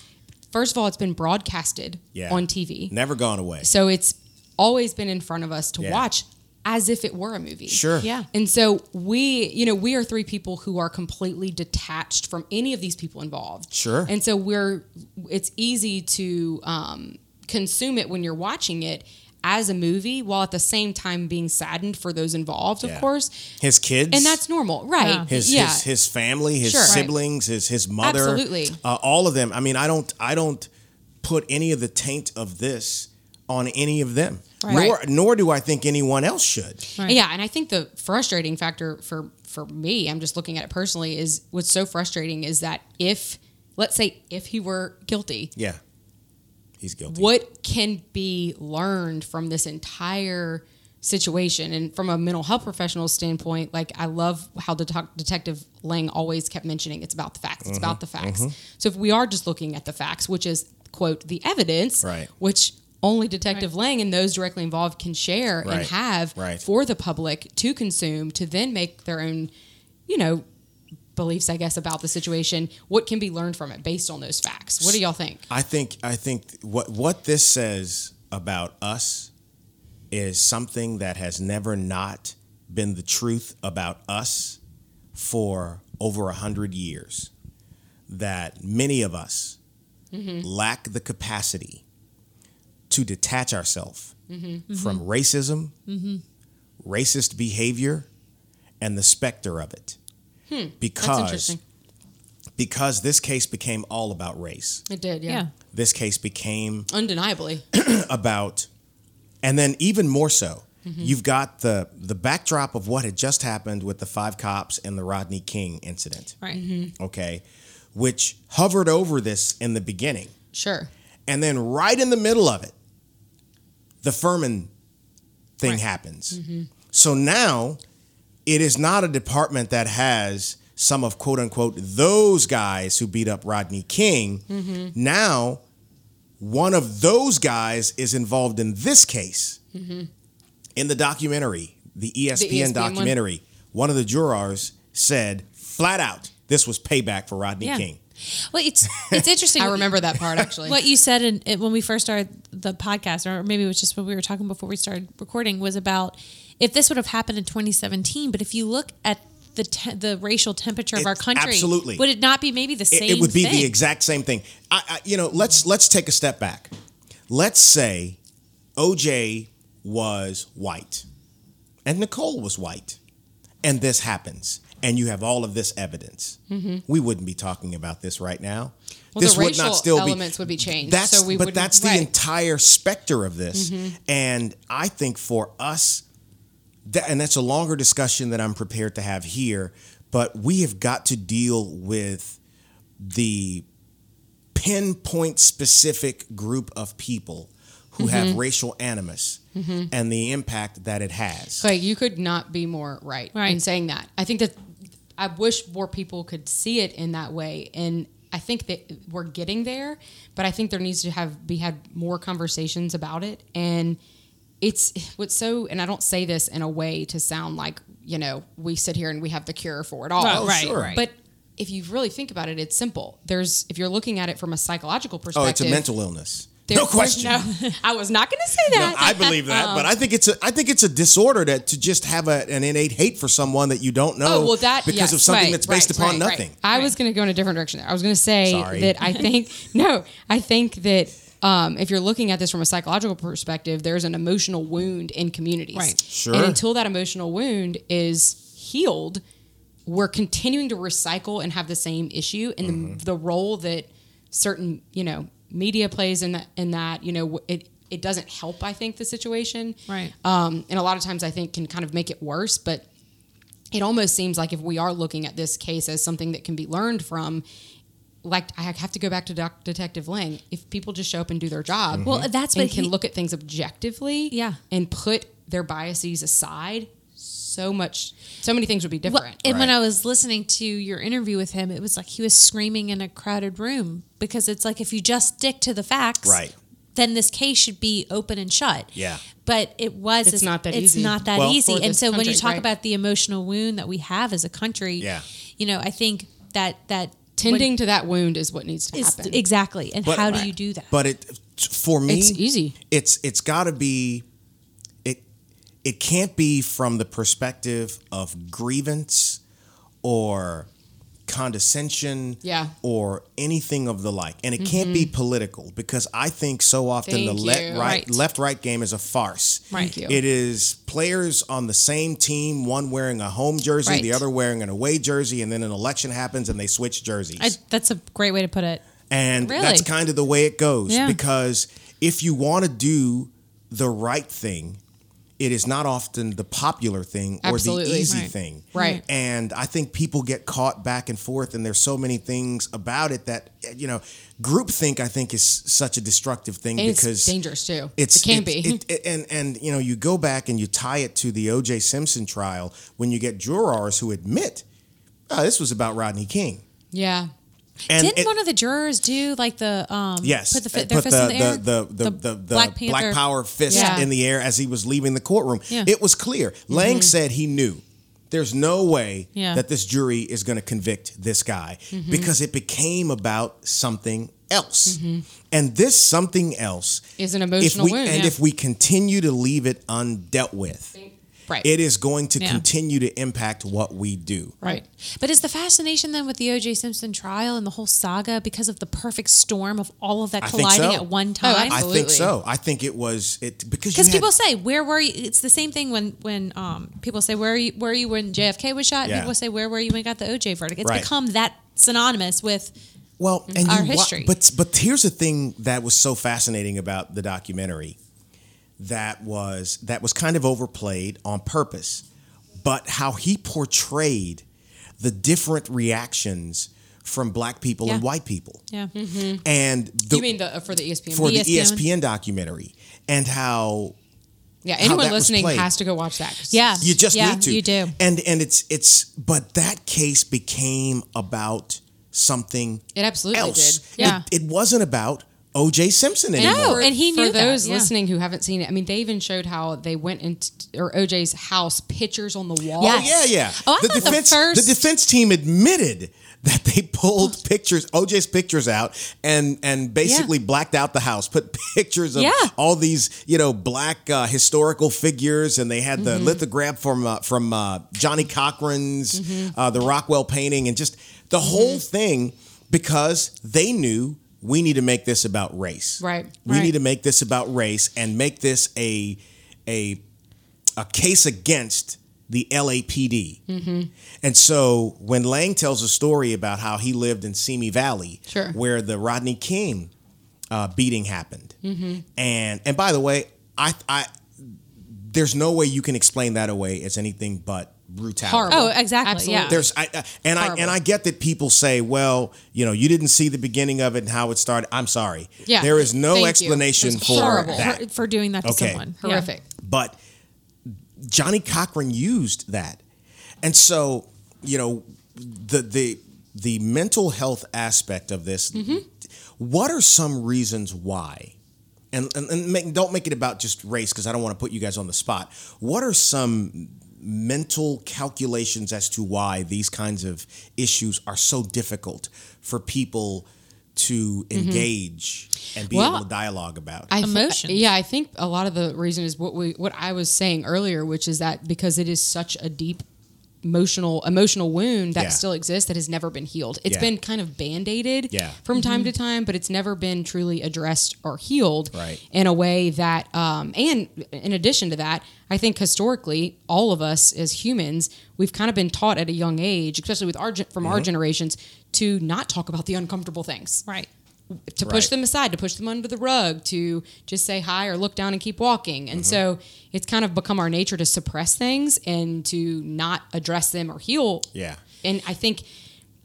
first of all, it's been broadcasted Yeah. on TV, Never gone away. so it's always been in front of us to Yeah. watch as if it were a movie. Sure. Yeah. And so we, you know, we are three people who are completely detached from any of these people involved. Sure. And so we're, it's easy to um, consume it when you're watching it as a movie, while at the same time being saddened for those involved, Yeah. of course. His kids, And that's normal, right? Yeah. his yeah. his his family, his Sure. Right. siblings, his his mother, Absolutely. uh, all of them. I mean, I don't I don't put any of the taint of this on any of them, Right. nor nor do I think anyone else should. Right. Yeah, and I think the frustrating factor for for me, I'm just looking at it personally, is what's so frustrating is that if let's say if he were guilty, Yeah, he's guilty. what can be learned from this entire situation and from a mental health professional standpoint like i love how Det- detective lange always kept mentioning it's about the facts it's about the Mm-hmm. facts so if we are just looking at the facts which is quote the evidence Right. which only detective lange and those directly involved can share and have Right. for the public to consume to then make their own you know beliefs i guess about the situation what can be learned from it based on those facts? What do y'all think? I think I think what what this says about us is something that has never not been the truth about us for over a hundred years. That many of us mm-hmm. lack the capacity to detach ourselves mm-hmm. from mm-hmm. racism, racist behavior, and the specter of it. Hmm, that's Because because this case became all about race. it did Yeah. This case became undeniably about and then even more so mm-hmm. you've got the the backdrop of what had just happened with the five cops and the rodney king incident Right. Mm-hmm. okay which hovered over this in the beginning Sure. and then right in the middle of it the fuhrman thing Right. happens mm-hmm. so now it is not a department that has some of quote unquote those guys who beat up rodney king mm-hmm. now one of those guys is involved in this case mm-hmm. in the documentary the espn, ESPN documentary one of the jurors said flat out this was payback for rodney Yeah. king Well, it's it's interesting. I remember that part actually. what you said in, in- when we first started the podcast, or maybe it was just when we were talking before we started recording, was about if this would have happened in 2017. But if you look at the te- the racial temperature of It- our country, absolutely. would it not be maybe the same? It, would be thing? the exact same thing. I, I, you know, let's let's take a step back. Let's say OJ was white, and Nicole was white, and this happens, and you have all of this evidence. We wouldn't be talking about this right now. Mm-hmm. Well, this the racial elements would be changed, That's so we but that's the right. entire specter of this, and I think for us that, and that's a longer discussion that I'm prepared to have here, but we have got to deal with the pinpoint specific group of people who Mm-hmm. have racial animus and the impact that it has. Like you could not be more right, in saying that. I think that I wish more people could see it in that way, and I think that we're getting there. But I think there needs to have be had more conversations about it, and it's what's so. And I don't say this in a way to sound like you know, we sit here and we have the cure for it all. Oh, right, sure. But if you really think about it, it's simple. There's if you're looking at it from a psychological perspective. Oh, it's a mental illness. there- no question. no- I was not going to say No, that. I believe that, but I think it's a I think it's a disorder that to just have a, an innate hate for someone that you don't know Oh well, that because yes, of something right, that's based right, upon right, right. nothing. I was going to go in a different direction there. I was going to say Sorry. that I think no, I think that um, if you're looking at this from a psychological perspective, there's an emotional wound in communities. Right. Sure. And until that emotional wound is healed, we're continuing to recycle and have the same issue. And Mm-hmm. the, the role that certain you know media plays in that in that you know it it doesn't help. I think the situation. Right. Um, and a lot of times I think can kind of make it worse, but it almost seems like if we are looking at this case as something that can be learned from, like I have to go back to Doc, Detective Lange. If people just show up and do their job, mm-hmm. Well, that's and what can he- look at things objectively, Yeah. and put their biases aside, so much, so many things would be Well, different. and when I was listening to your interview with him, it was like he was screaming in a crowded room because it's like if you just stick to the facts, Right. then this case should be open and shut. Yeah. But it was. It's not that it's easy. not that Well- easy. And this so when you talk right. about the emotional wound that we have as a country, Yeah. you know, I think that that Tending to that wound is what needs to is happen. exactly. And But- how do you do that? But it for me, It's easy. It's it's got to be it. It can't be from the perspective of grievance or condescension Yeah. or anything of the like and it can't be political because i think so often Mm-hmm. Thank the le- right, Right. left right game is a farce Right. Thank you. it is players on the same team one wearing a home jersey Right. the other wearing an away jersey and then an election happens and they switch jerseys I, that's a great way to put it. and Really? that's kind of the way it goes Yeah. because if you want to do the right thing, it is not often the popular thing or Absolutely. the easy Right. thing. Right. And I think people get caught back and forth, and there's so many things about it that, you know, groupthink, I think, is such a destructive thing And because it's dangerous too. it's it can it's- be. it- it- and and you know you go back and you tie it to the O.J. Simpson trial when you get jurors who admit, oh, this was about Rodney King. yeah. And Didn't it- one of the jurors do like the um? Yes, put the, fi- their put fist in the air. the, the, the, the, Black Black, Panther. Power fist Yeah. in the air as he was leaving the courtroom. Yeah. It was clear. Lange mm-hmm. said he knew. There's no way Yeah. that this jury is going to convict this guy mm-hmm. because it became about something else. Mm-hmm. And this something else Is an if emotional we, wound, And yeah. if we continue to leave it undealt with, Right. it is going to Yeah. continue to impact what we do. right. But is the fascination then with the O.J. Simpson trial and the whole saga because of the perfect storm of all of that I colliding so. at one time? Oh, I think so. I think it was it because Because people say, "Where were you?" It's the same thing when when um, people say, "Where are you? Where are you when JFK was shot?" Yeah. People say, "Where were you when you got the OJ verdict?" It's Right. become that synonymous with Well, and our you wa- history. but but here's the thing that was so fascinating about the documentary that was that was kind of overplayed on purpose, but how he portrayed the different reactions from black people and white people, yeah, and the, you mean the, uh, for the ESPN? for the ESPN? ESPN documentary, and how yeah. how Anyone that listening played. has to go watch that. yeah. you just yeah, need to, You do. and and it's it's but that case became about something It absolutely else. did. Yeah. It, it wasn't about O.J. Simpson anymore. No, and he for knew that, those yeah. listening who haven't seen it, I mean, they even showed how they went into or OJ's house, pictures on the wall. Yes. Oh yeah, yeah. Oh, I thought the defense first- defense team admitted that they pulled pictures, OJ's pictures out, and and basically blacked out the house, put pictures of Yeah. all these you know black uh, historical figures, and they had the Mm-hmm. lithograph from uh, from uh, Johnnie Cochran's Mm-hmm. uh, the Rockwell painting, and just the whole thing because they knew. We need to make this about race. Right. We Right. need to make this about race and make this a a a case against the LAPD. Mm-hmm. And so when Lange tells a story about how he lived in Simi Valley, Sure. where the Rodney King uh, beating happened, Mm-hmm. and and by the way, I I there's no way you can explain that away as anything but brutality. Horrible. Oh, exactly, Absolutely. yeah. There's I, I- and I and I get that people say, well, you know, you didn't see the beginning of it and how it started. I'm sorry. Yeah. There is no Thank explanation for horrible. that. for, for doing that to Okay. someone. Yeah. horrific. But Johnnie Cochran used that. And so, you know, the the the mental health aspect of this, mm-hmm. what are some reasons why? And, and, and make, don't make it about just race because I don't want to put you guys on the spot. What are some mental calculations as to why these kinds of issues are so difficult for people to engage and be Mm-hmm. Well, able to dialogue about. I thi- Emotions. yeah, I think a lot of the reason is what we what I was saying earlier, which is that because it is such a deep emotional emotional wound that Yeah. still exists that has never been healed. It's Yeah. been kind of band-aided Yeah. from time to time, but it's never been truly addressed or healed Right. in a way that um, and in addition to that, I think historically all of us as humans, we've kind of been taught at a young age, especially with our from Mm-hmm. our generations to not talk about the uncomfortable things Right. To push Right. them aside, to push them under the rug, to just say hi or look down and keep walking. And so mm-hmm. it's kind of become our nature to suppress things and to not address them or heal. Yeah. And I think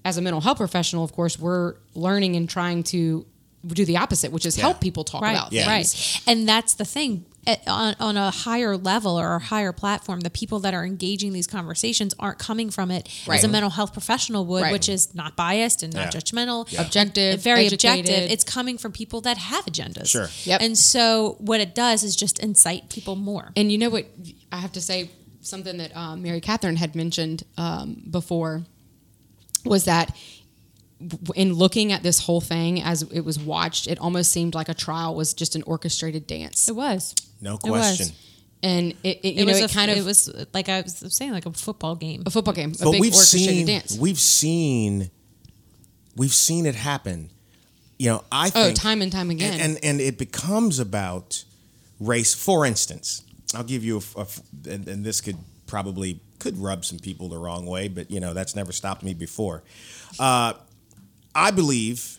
as a mental health professional, of course, we're learning and trying to do the opposite, which is Yeah. help people talk Right. about Yeah. things. Right. And that's the thing. At- On, on a higher level or a higher platform, the people that are engaging these conversations aren't coming from it Right. as a mental health professional would, Right. which is not biased and not Yeah. judgmental, Yeah. Objective, and very educated. objective. It's coming from people that have agendas. Sure. Yep. And so what it does is just incite people more. And you know what? I have to say something that um, Mary Catherine had mentioned um, before was that in looking at this whole thing as it was watched, it almost seemed like a trial was just an orchestrated dance. It was. No It was. question. And it, it you It know, was it a, kind of it was like I was saying, like a football game. a football game, a but big we've seen dance. we've seen we've seen it happen. You know, I Oh, think time and time again. and and, and it becomes about race. For instance, I'll give you a, f- a f- and, and this could probably could rub some people the wrong way, but you know that's never stopped me before. Uh, I believe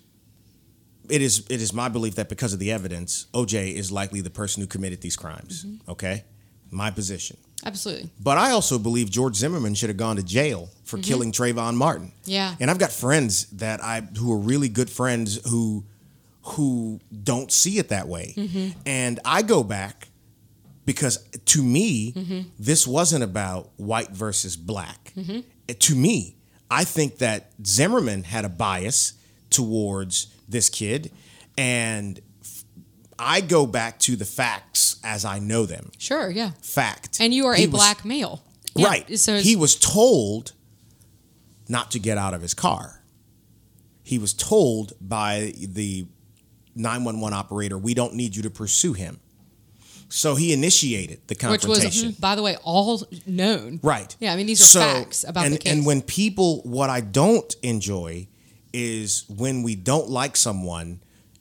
it is it is my belief that because of the evidence, OJ is likely the person who committed these crimes. Mm-hmm. Okay, my position. Absolutely. But I also believe George Zimmerman should have gone to jail for killing Trayvon Martin. Mm-hmm. Yeah. And I've got friends that I who are really good friends who who don't see it that way. Mm-hmm. And I go back because to me, Mm-hmm. this wasn't about white versus black. Mm-hmm. To me, I think that Zimmerman had a bias towards this kid and I go back to the facts as I know them. Sure, yeah. Fact. And you are He a was- black male. Right. So he was told not to get out of his car. He was told by the 911 operator, we don't need you to pursue him. So he initiated the which was, confrontation. Hmm, by the way, all known. Right. Yeah, I mean these are So- facts about and, the case. And when people, what I don't enjoy is when we don't like someone,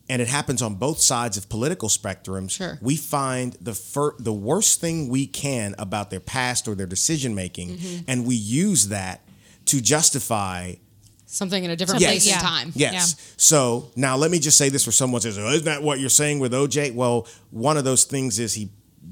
and it happens on both sides of political spectrums. Sure. We find the fir- the worst thing we can about their past or their decision making, Mm-hmm. and we use that to justify something in a different Something, place yeah. and time. Yes. So now let me just say this for someone says, oh, isn't that what you're saying with OJ? Well, one of those things is he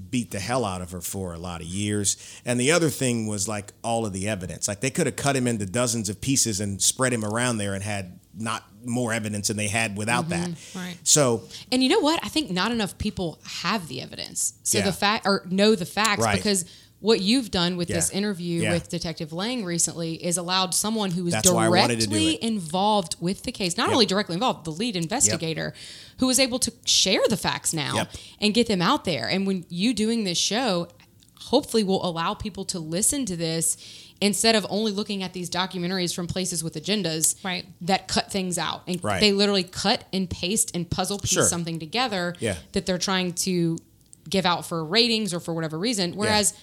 beat the hell out of her for a lot of years. And the other thing was like all of the evidence. Like they could have cut him into dozens of pieces and spread him around there and had not more evidence than they had without mm-hmm, that. Right. So And you know what? I think not enough people have the evidence. So Yeah. the fact or know the facts Right. because what you've done with Yeah. this interview Yeah. with Detective Lange recently is allowed someone who is That's why I wanted to do directly involved with the case, not Yep. only directly involved, the lead investigator, who was able to share the facts now Yep. and get them out there. And when you doing this show, hopefully will allow people to listen to this instead of only looking at these documentaries from places with agendas Right. that cut things out and Right. they literally cut and paste and puzzle piece Sure. something together Yeah. that they're trying to give out for ratings or for whatever reason whereas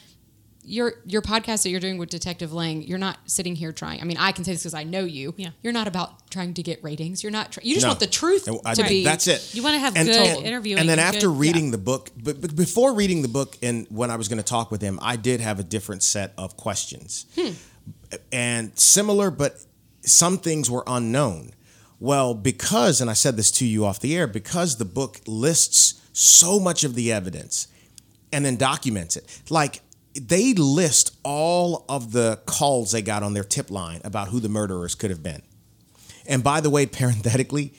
your your podcast that you're doing with Detective Lange, you're not sitting here trying. I mean, I can say this because I know you. Yeah. You're not about trying to get ratings. You're not. Try, you just No. want the truth And I- to be. That's it. You wanna have And- good and- interviewing And then and after good- reading the book, but, but before reading the book, and when I was going to talk with him, I did have a different set of questions, Hmm. and similar, but some things were unknown. Well, because, and I said this to you off the air, because the book lists so much of the evidence and then documents it, like. They list all of the calls they got on their tip line about who the murderers could have been. And by the way, parenthetically,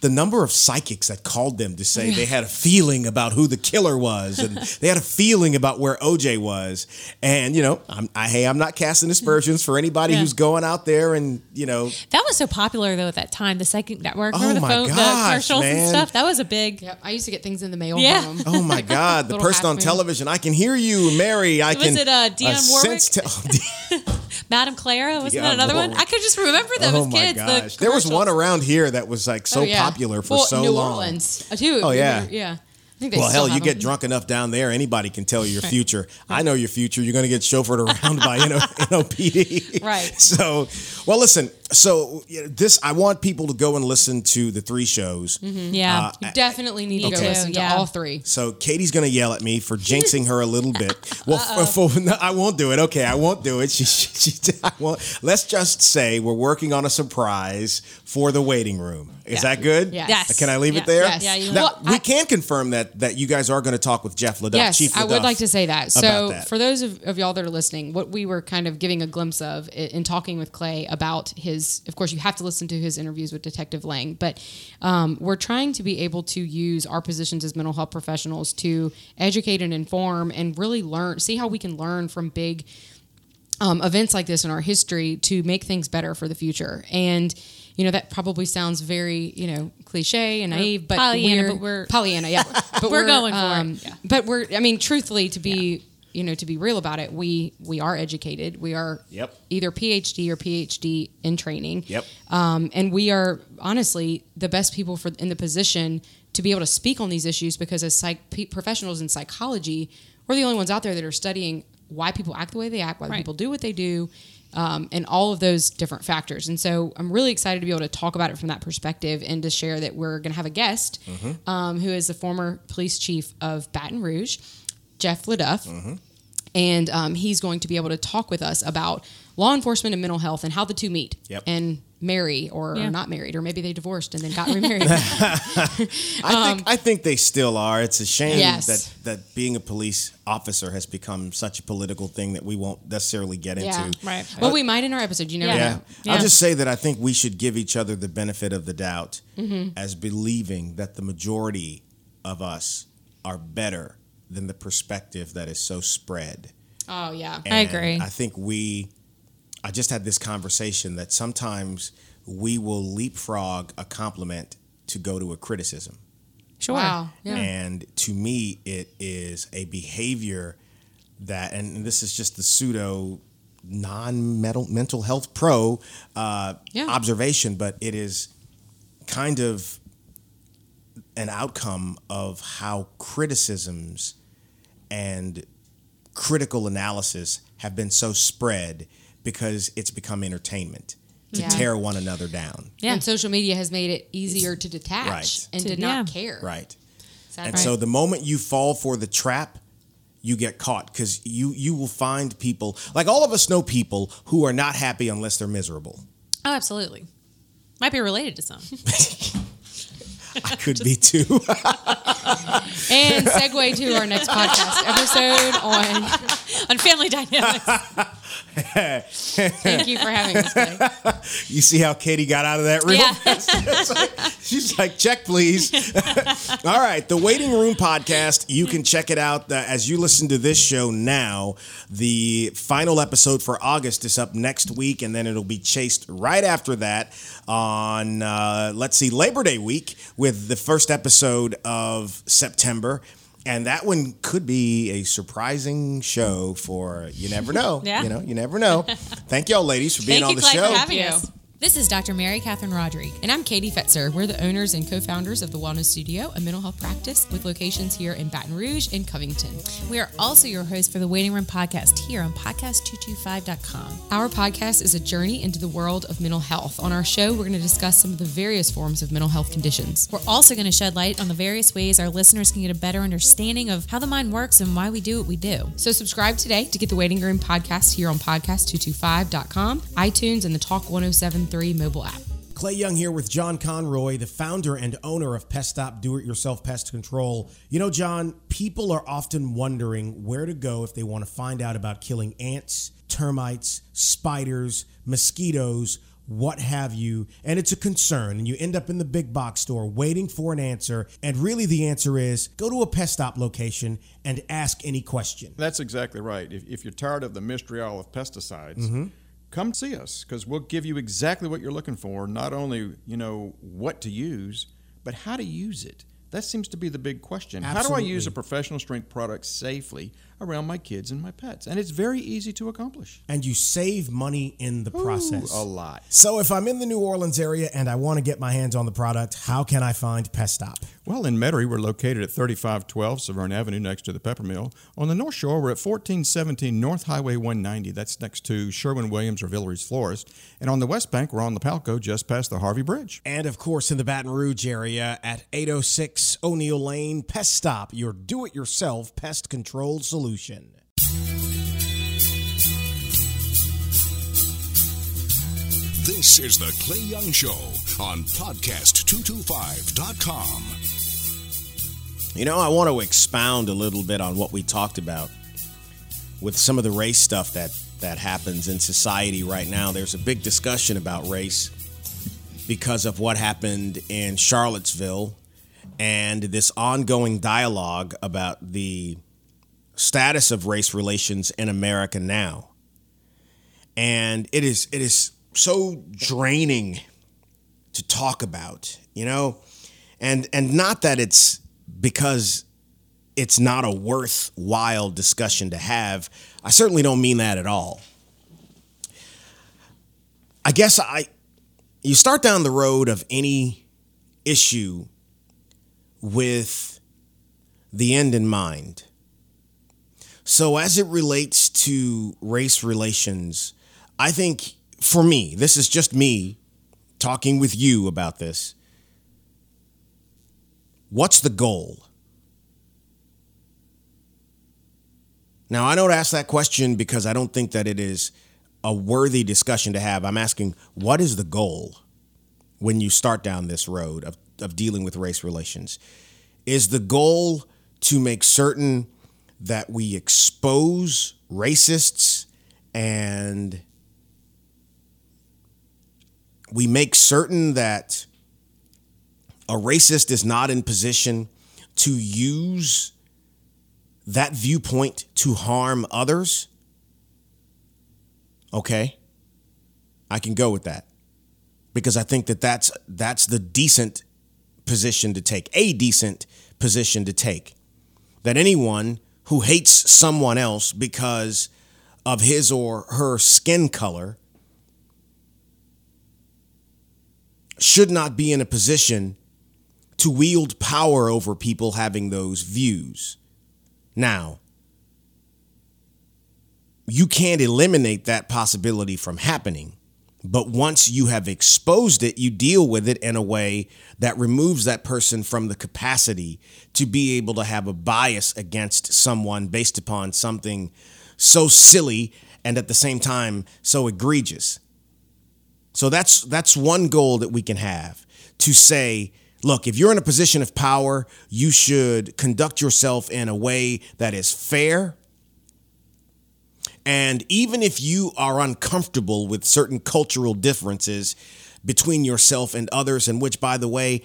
the number of psychics that called them to say they had a feeling about who the killer was and they had a feeling about where OJ was. And, you know, I'm, I, hey, I'm not casting aspersions for anybody Yeah. who's going out there and, you know, That was so popular though at that time. The Psychic Network. Oh Remember my the phone, gosh, the commercials man. and stuff. That was a big. Yep, I used to get things in the mail Yeah. from 'em. oh my God, the person on television, I can hear you, Mary. I Was can. it, uh, Dionne Warwick? sense te- Madame Clara wasn't Yeah, that another one? I could just remember them oh as kids. the. There was one around here that was like so Oh, yeah. popular for Well, so New long. Orleans uh, too. Oh, yeah. yeah. I think they Well, hell, you have get drunk enough down there, anybody can tell you your future. I know your future. You're going to get chauffeured around by NO, NOPD. Right. So, well, listen. So, you know, this, I want people to go and listen to the three shows. Mm-hmm. Yeah. Uh, you definitely need to go too, listen yeah. to all three. So Katie's gonna yell at me for jinxing her a little bit. Well, f- for, no, I won't do it. Okay, I won't do it. She, she, she, I won't. Let's just say we're working on a surprise for the waiting room. Is Yeah. that good? Yes. Yes. Can I leave Yeah. it there? Yes. Yeah, you- Now, Well, we I- can confirm that that you guys are going to talk with Jeff Leduff, Yes, Chief I would like to say that. So, that. for those of, of y'all that are listening, what we were kind of giving a glimpse of i- in talking with Clay about his, of course, you have to listen to his interviews with Detective Lange, but um, we're trying to be able to use our positions as mental health professionals to educate and inform and really learn, see how we can learn from big um, events like this in our history to make things better for the future. And you know that probably sounds very you know cliche and naive, but Pollyanna, we're, but we're- Pollyanna, yeah. But We're going for it. Yeah. But we're I mean, truthfully, to be you know to be real about it, we we are educated. We are Yep. either PhD or PhD in training. Yep. Um, and we are honestly the best people for in the position to be able to speak on these issues because as psych professionals in psychology, we're the only ones out there that are studying why people act the way they act, why Right. people do what they do, um, and all of those different factors. And so I'm really excited to be able to talk about it from that perspective and to share that we're going to have a guest um, who is the former police chief of Baton Rouge, Jeff Leduff. And um, he's going to be able to talk with us about law enforcement and mental health and how the two meet Yep. and marry or, Yeah. or not married or maybe they divorced and then got remarried I think I think they still are. It's a shame Um, Yes. that that being a police officer has become such a political thing that we won't necessarily get yeah into. Right. well we might in our episode you never Yeah. know I'll just say that I think we should give each other the benefit of the doubt Mm-hmm. as believing that the majority of us are better than the perspective that is so spread. oh yeah I agree. I think we, I just had this conversation that sometimes we will leapfrog a compliment to go to a criticism. Sure. wow yeah And to me, it is a behavior that, and this is just the pseudo non mental health pro uh, Yeah. observation, but it is kind of an outcome of how criticisms and critical analysis have been so spread because it's become entertainment to Yeah. tear one another down. Yeah. and social media has made it easier to detach Right. and To- to, not yeah. care Right. Sadly. And so the moment you fall for the trap, you get caught because you you will find people like all of us know people who are not happy unless they're miserable. Oh, absolutely. Might be related to some. I could be too. and segue to our next podcast episode on On family dynamics. thank you for having us you see how Katie got out of that room? Yeah. Like- she's like, check, please. All right. The Waiting Room podcast, you can check it out uh, as you listen to this show now. The final episode for August is up next week, and then it'll be chased right after that on, uh, let's see, Labor Day week with the first episode of September. And that one could be a surprising show for you never know. Yeah. You know, you never know. Thank y'all ladies for being Thank on you, the Clyde, show. for having you. us. This is Dr. Mary Catherine Rodrigue. And I'm Katie Fetzer. We're the owners and co founders of the Wellness Studio, a mental health practice with locations here in Baton Rouge and Covington. We are also your host for the Waiting Room podcast here on podcast225.com. Our podcast is a journey into the world of mental health. On our show, we're going to discuss some of the various forms of mental health conditions. We're also going to shed light on the various ways our listeners can get a better understanding of how the mind works and why we do what we do. So, subscribe today to get the Waiting Room podcast here on podcast225.com, iTunes, and the Talk oh 1073 mobile app. Clay Young here with John Conroy, the founder and owner of Pest Stop Do It Yourself Pest Control. You know, John, people are often wondering where to go if they want to find out about killing ants, termites, spiders, mosquitoes, what have you, and it's a concern, and you end up in the big box store waiting for an answer, and really the answer is go to a Pest Stop location and ask any question. That's exactly right. If, if you're tired of the mystery all of pesticides, mm-hmm. Come see us because we'll give you exactly what you're looking for. Not only you know what to use, but how to use it. That seems to be the big question. How do I use a professional strength product safely around my kids and my pets? And it's very easy to accomplish. And you save money in the process. A lot. So if I'm in the New Orleans area and I want to get my hands on the product, how can I find Pest Stop? Well, in Metairie, we're located at 3512 Severn Avenue next to the Pepper Mill. On the North Shore, we're at 1417 North Highway 190. That's next to Sherwin Williams or Villeries Florist. And on the West Bank, we're on the Palco just past the Harvey Bridge. And of course, in the Baton Rouge area at 806 O'Neal Lane, Pest Stop, your do it yourself pest control solution. This is the Clay Young Show on podcast225.com. You know, I want to expound a little bit on what we talked about with some of the race stuff that that happens in society right now. There's a big discussion about race because of what happened in Charlottesville and this ongoing dialogue about the status of race relations in America now. And it is it is so draining to talk about, you know? And and not that it's because it's not a worthwhile discussion to have. I certainly don't mean that at all. I guess I you start down the road of any issue with the end in mind. So as it relates to race relations, I think for me, this is just me talking with you about this. What's the goal? Now, I don't ask that question because I don't think that it is a worthy discussion to have. I'm asking, what is the goal when you start down this road of, of dealing with race relations? Is the goal to make certain that we expose racists and we make certain that a racist is not in position to use that viewpoint to harm others, okay, I can go with that. Because I think that that's that's the decent position to take, a decent position to take. That anyone who hates someone else because of his or her skin color should not be in a position to wield power over people having those views. Now, you can't eliminate that possibility from happening. But once you have exposed it, you deal with it in a way that removes that person from the capacity to be able to have a bias against someone based upon something so silly and at the same time so egregious. So that's that's one goal that we can have to say, look, if you're in a position of power, you should conduct yourself in a way that is fair. And even if you are uncomfortable with certain cultural differences between yourself and others, and which, by the way,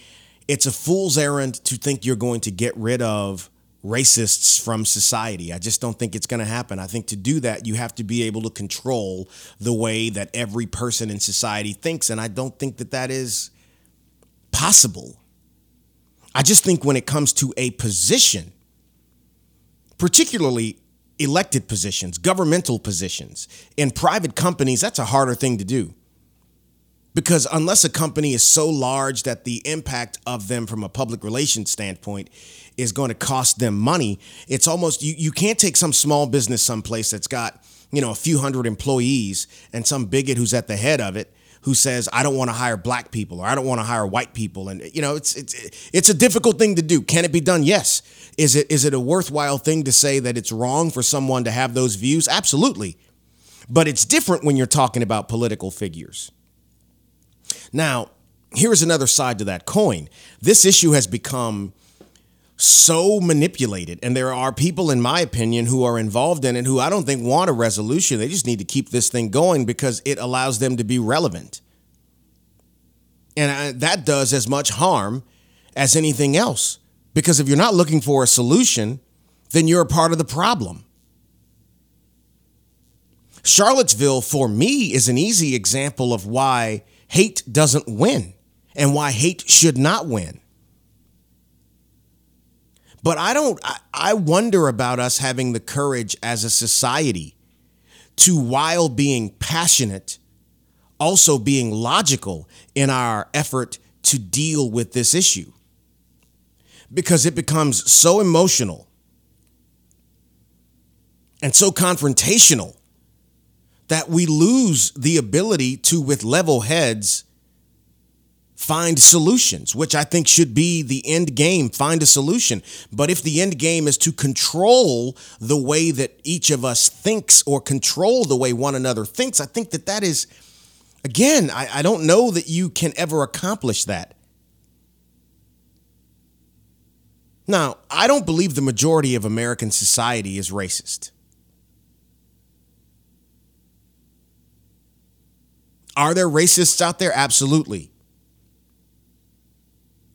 it's a fool's errand to think you're going to get rid of racists from society. I just don't think it's going to happen. I think to do that, you have to be able to control the way that every person in society thinks. And I don't think that that is possible. I just think when it comes to a position, particularly elected positions, governmental positions, in private companies, that's a harder thing to do. Because unless a company is so large that the impact of them from a public relations standpoint is going to cost them money, it's almost you, you can't take some small business someplace that's got, you know, a few hundred employees and some bigot who's at the head of it who says I don't want to hire black people or I don't want to hire white people and you know it's it's it's a difficult thing to do. Can it be done? Yes. Is it is it a worthwhile thing to say that it's wrong for someone to have those views? Absolutely. But it's different when you're talking about political figures. Now, here's another side to that coin. This issue has become so manipulated, and there are people, in my opinion, who are involved in it who I don't think want a resolution. They just need to keep this thing going because it allows them to be relevant. And I, that does as much harm as anything else. Because if you're not looking for a solution, then you're a part of the problem. Charlottesville, for me, is an easy example of why hate doesn't win and why hate should not win. But I don't, I, wonder about us having the courage as a society to, while being passionate, also being logical in our effort to deal with this issue. Because it becomes so emotional and so confrontational that we lose the ability to, with level heads, find solutions, which I think should be the end game. Find a solution. But if the end game is to control the way that each of us thinks or control the way one another thinks, I think that that is, again, I, I don't know that you can ever accomplish that. Now, I don't believe the majority of American society is racist. Are there racists out there? Absolutely.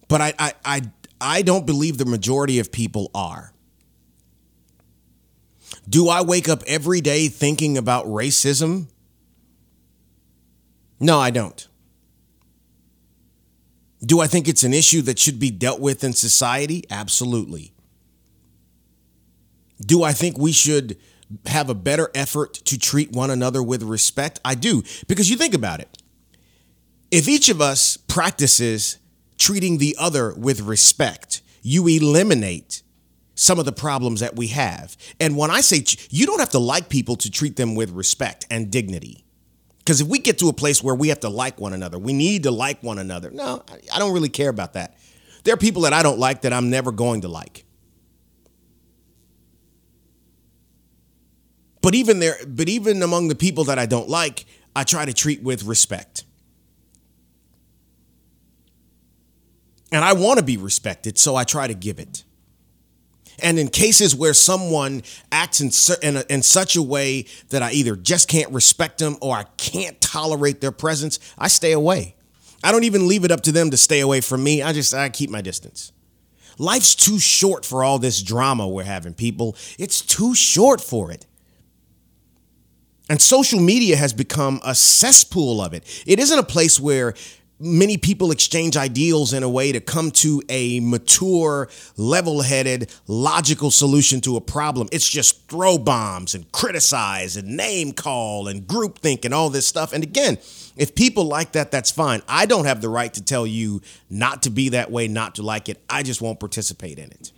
But I, I, I, I don't believe the majority of people are. Do I wake up every day thinking about racism? No, I don't. Do I think it's an issue that should be dealt with in society? Absolutely. Do I think we should have a better effort to treat one another with respect? I do. Because you think about it. If each of us practices treating the other with respect, you eliminate some of the problems that we have. And when I say you don't have to like people to treat them with respect and dignity. Because if we get to a place where we have to like one another, we need to like one another. No, I don't really care about that. There are people that I don't like that I'm never going to like. But even there, but even among the people that I don't like, I try to treat with respect. And I want to be respected, so I try to give it. And in cases where someone acts in, in, a, in, such a way that I either just can't respect them or I can't tolerate their presence, I stay away. I don't even leave it up to them to stay away from me. I just I keep my distance. Life's too short for all this drama we're having, people. It's too short for it. And social media has become a cesspool of it. It isn't a place where many people exchange ideals in a way to come to a mature, level headed, logical solution to a problem. It's just throw bombs and criticize and name call and groupthink and all this stuff. And again, if people like that, that's fine. I don't have the right to tell you not to be that way, not to like it. I just won't participate in it.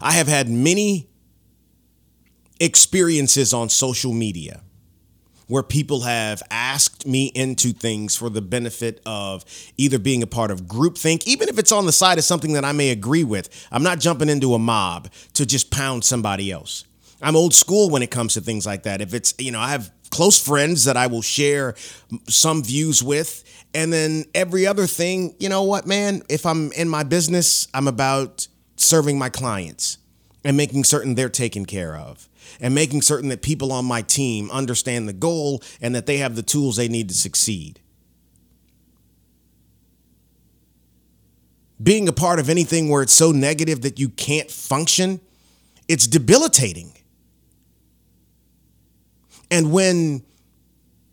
I have had many experiences on social media where people have asked me into things for the benefit of either being a part of groupthink, even if it's on the side of something that I may agree with. I'm not jumping into a mob to just pound somebody else. I'm old school when it comes to things like that. If it's, you know, I have close friends that I will share some views with. And then every other thing, you know what, man, if I'm in my business, I'm about serving my clients and making certain they're taken care of and making certain that people on my team understand the goal and that they have the tools they need to succeed. Being a part of anything where it's so negative that you can't function, it's debilitating. And when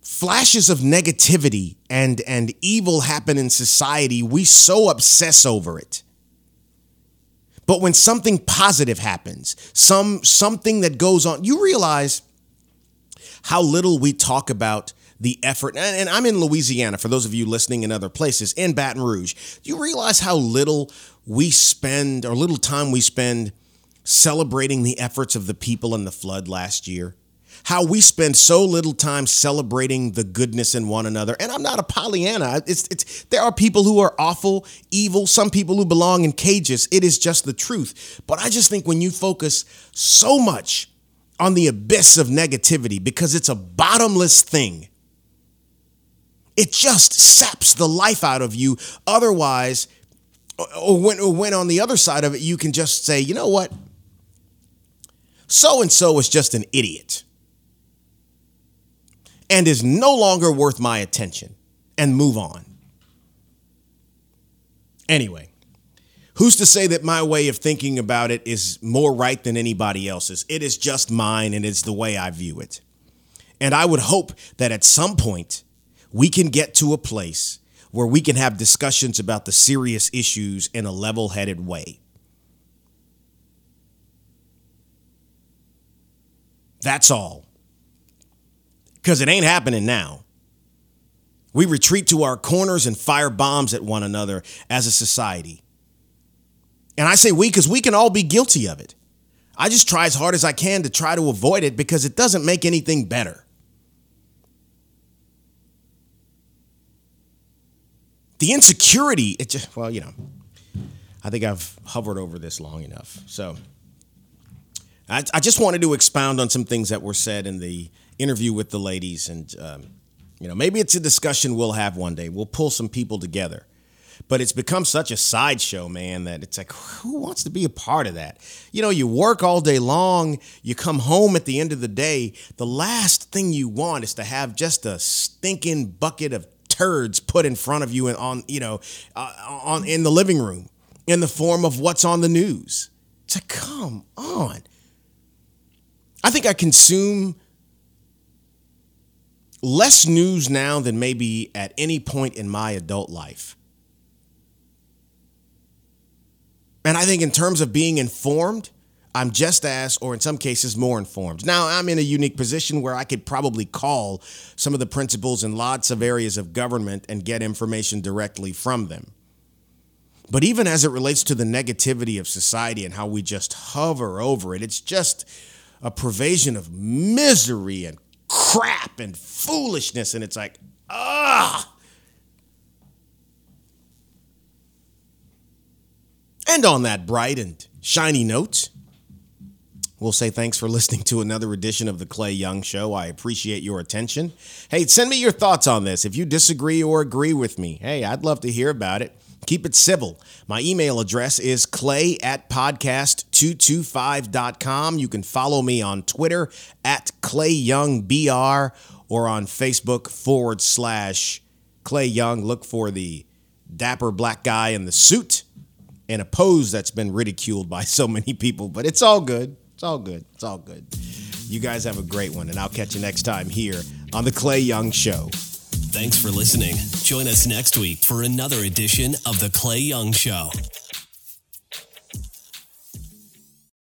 flashes of negativity and, and evil happen in society, we so obsess over it but when something positive happens, some something that goes on, you realize how little we talk about the effort. And, I'm in Louisiana, for those of you listening in other places, in Baton Rouge. Do you realize how little we spend, or little time we spend celebrating the efforts of the people in the flood last year? How we spend so little time celebrating the goodness in one another. And I'm not a Pollyanna. It's, it's, there are people who are awful, evil, some people who belong in cages. It is just the truth. But I just think when you focus so much on the abyss of negativity because it's a bottomless thing, it just saps the life out of you. Otherwise, or when, or when on the other side of it, you can just say, you know what? So and so is just an idiot and is no longer worth my attention and move on. Anyway, who's to say that my way of thinking about it is more right than anybody else's? It is just mine and it's the way I view it. And I would hope that at some point we can get to a place where we can have discussions about the serious issues in a level headed way. That's all. Because it ain't happening now. We retreat to our corners and fire bombs at one another as a society. And I say we because we can all be guilty of it. I just try as hard as I can to try to avoid it because it doesn't make anything better. The insecurity, it just, well, you know, I think I've hovered over this long enough. So I, I just wanted to expound on some things that were said in the interview with the ladies. And, um, you know, maybe it's a discussion we'll have one day. We'll pull some people together. But it's become such a sideshow, man, that it's like, who wants to be a part of that? You know, you work all day long, you come home at the end of the day. The last thing you want is to have just a stinking bucket of turds put in front of you and on, you know, uh, on in the living room in the form of what's on the news. It's like, come on. I think I consume less news now than maybe at any point in my adult life. And I think in terms of being informed, I'm just as, or in some cases, more informed. Now, I'm in a unique position where I could probably call some of the principals in lots of areas of government and get information directly from them. But even as it relates to the negativity of society and how we just hover over it, it's just a pervasion of misery and crap and foolishness. And it's like, ah. And on that bright and shiny note, we'll say thanks for listening to another edition of the Clay Young Show. I appreciate your attention. Hey, send me your thoughts on this. If you disagree or agree with me, hey, I'd love to hear about it. Keep it civil. My email address is clay at podcast225.com. You can follow me on Twitter at clayyoungbr or on Facebook forward slash Clay Young. Look for the dapper black guy in the suit and a pose that's been ridiculed by so many people, but it's all good. It's all good. It's all good. You guys have a great one, and I'll catch you next time here on The Clay Young Show. Thanks for listening. Join us next week for another edition of The Clay Young Show.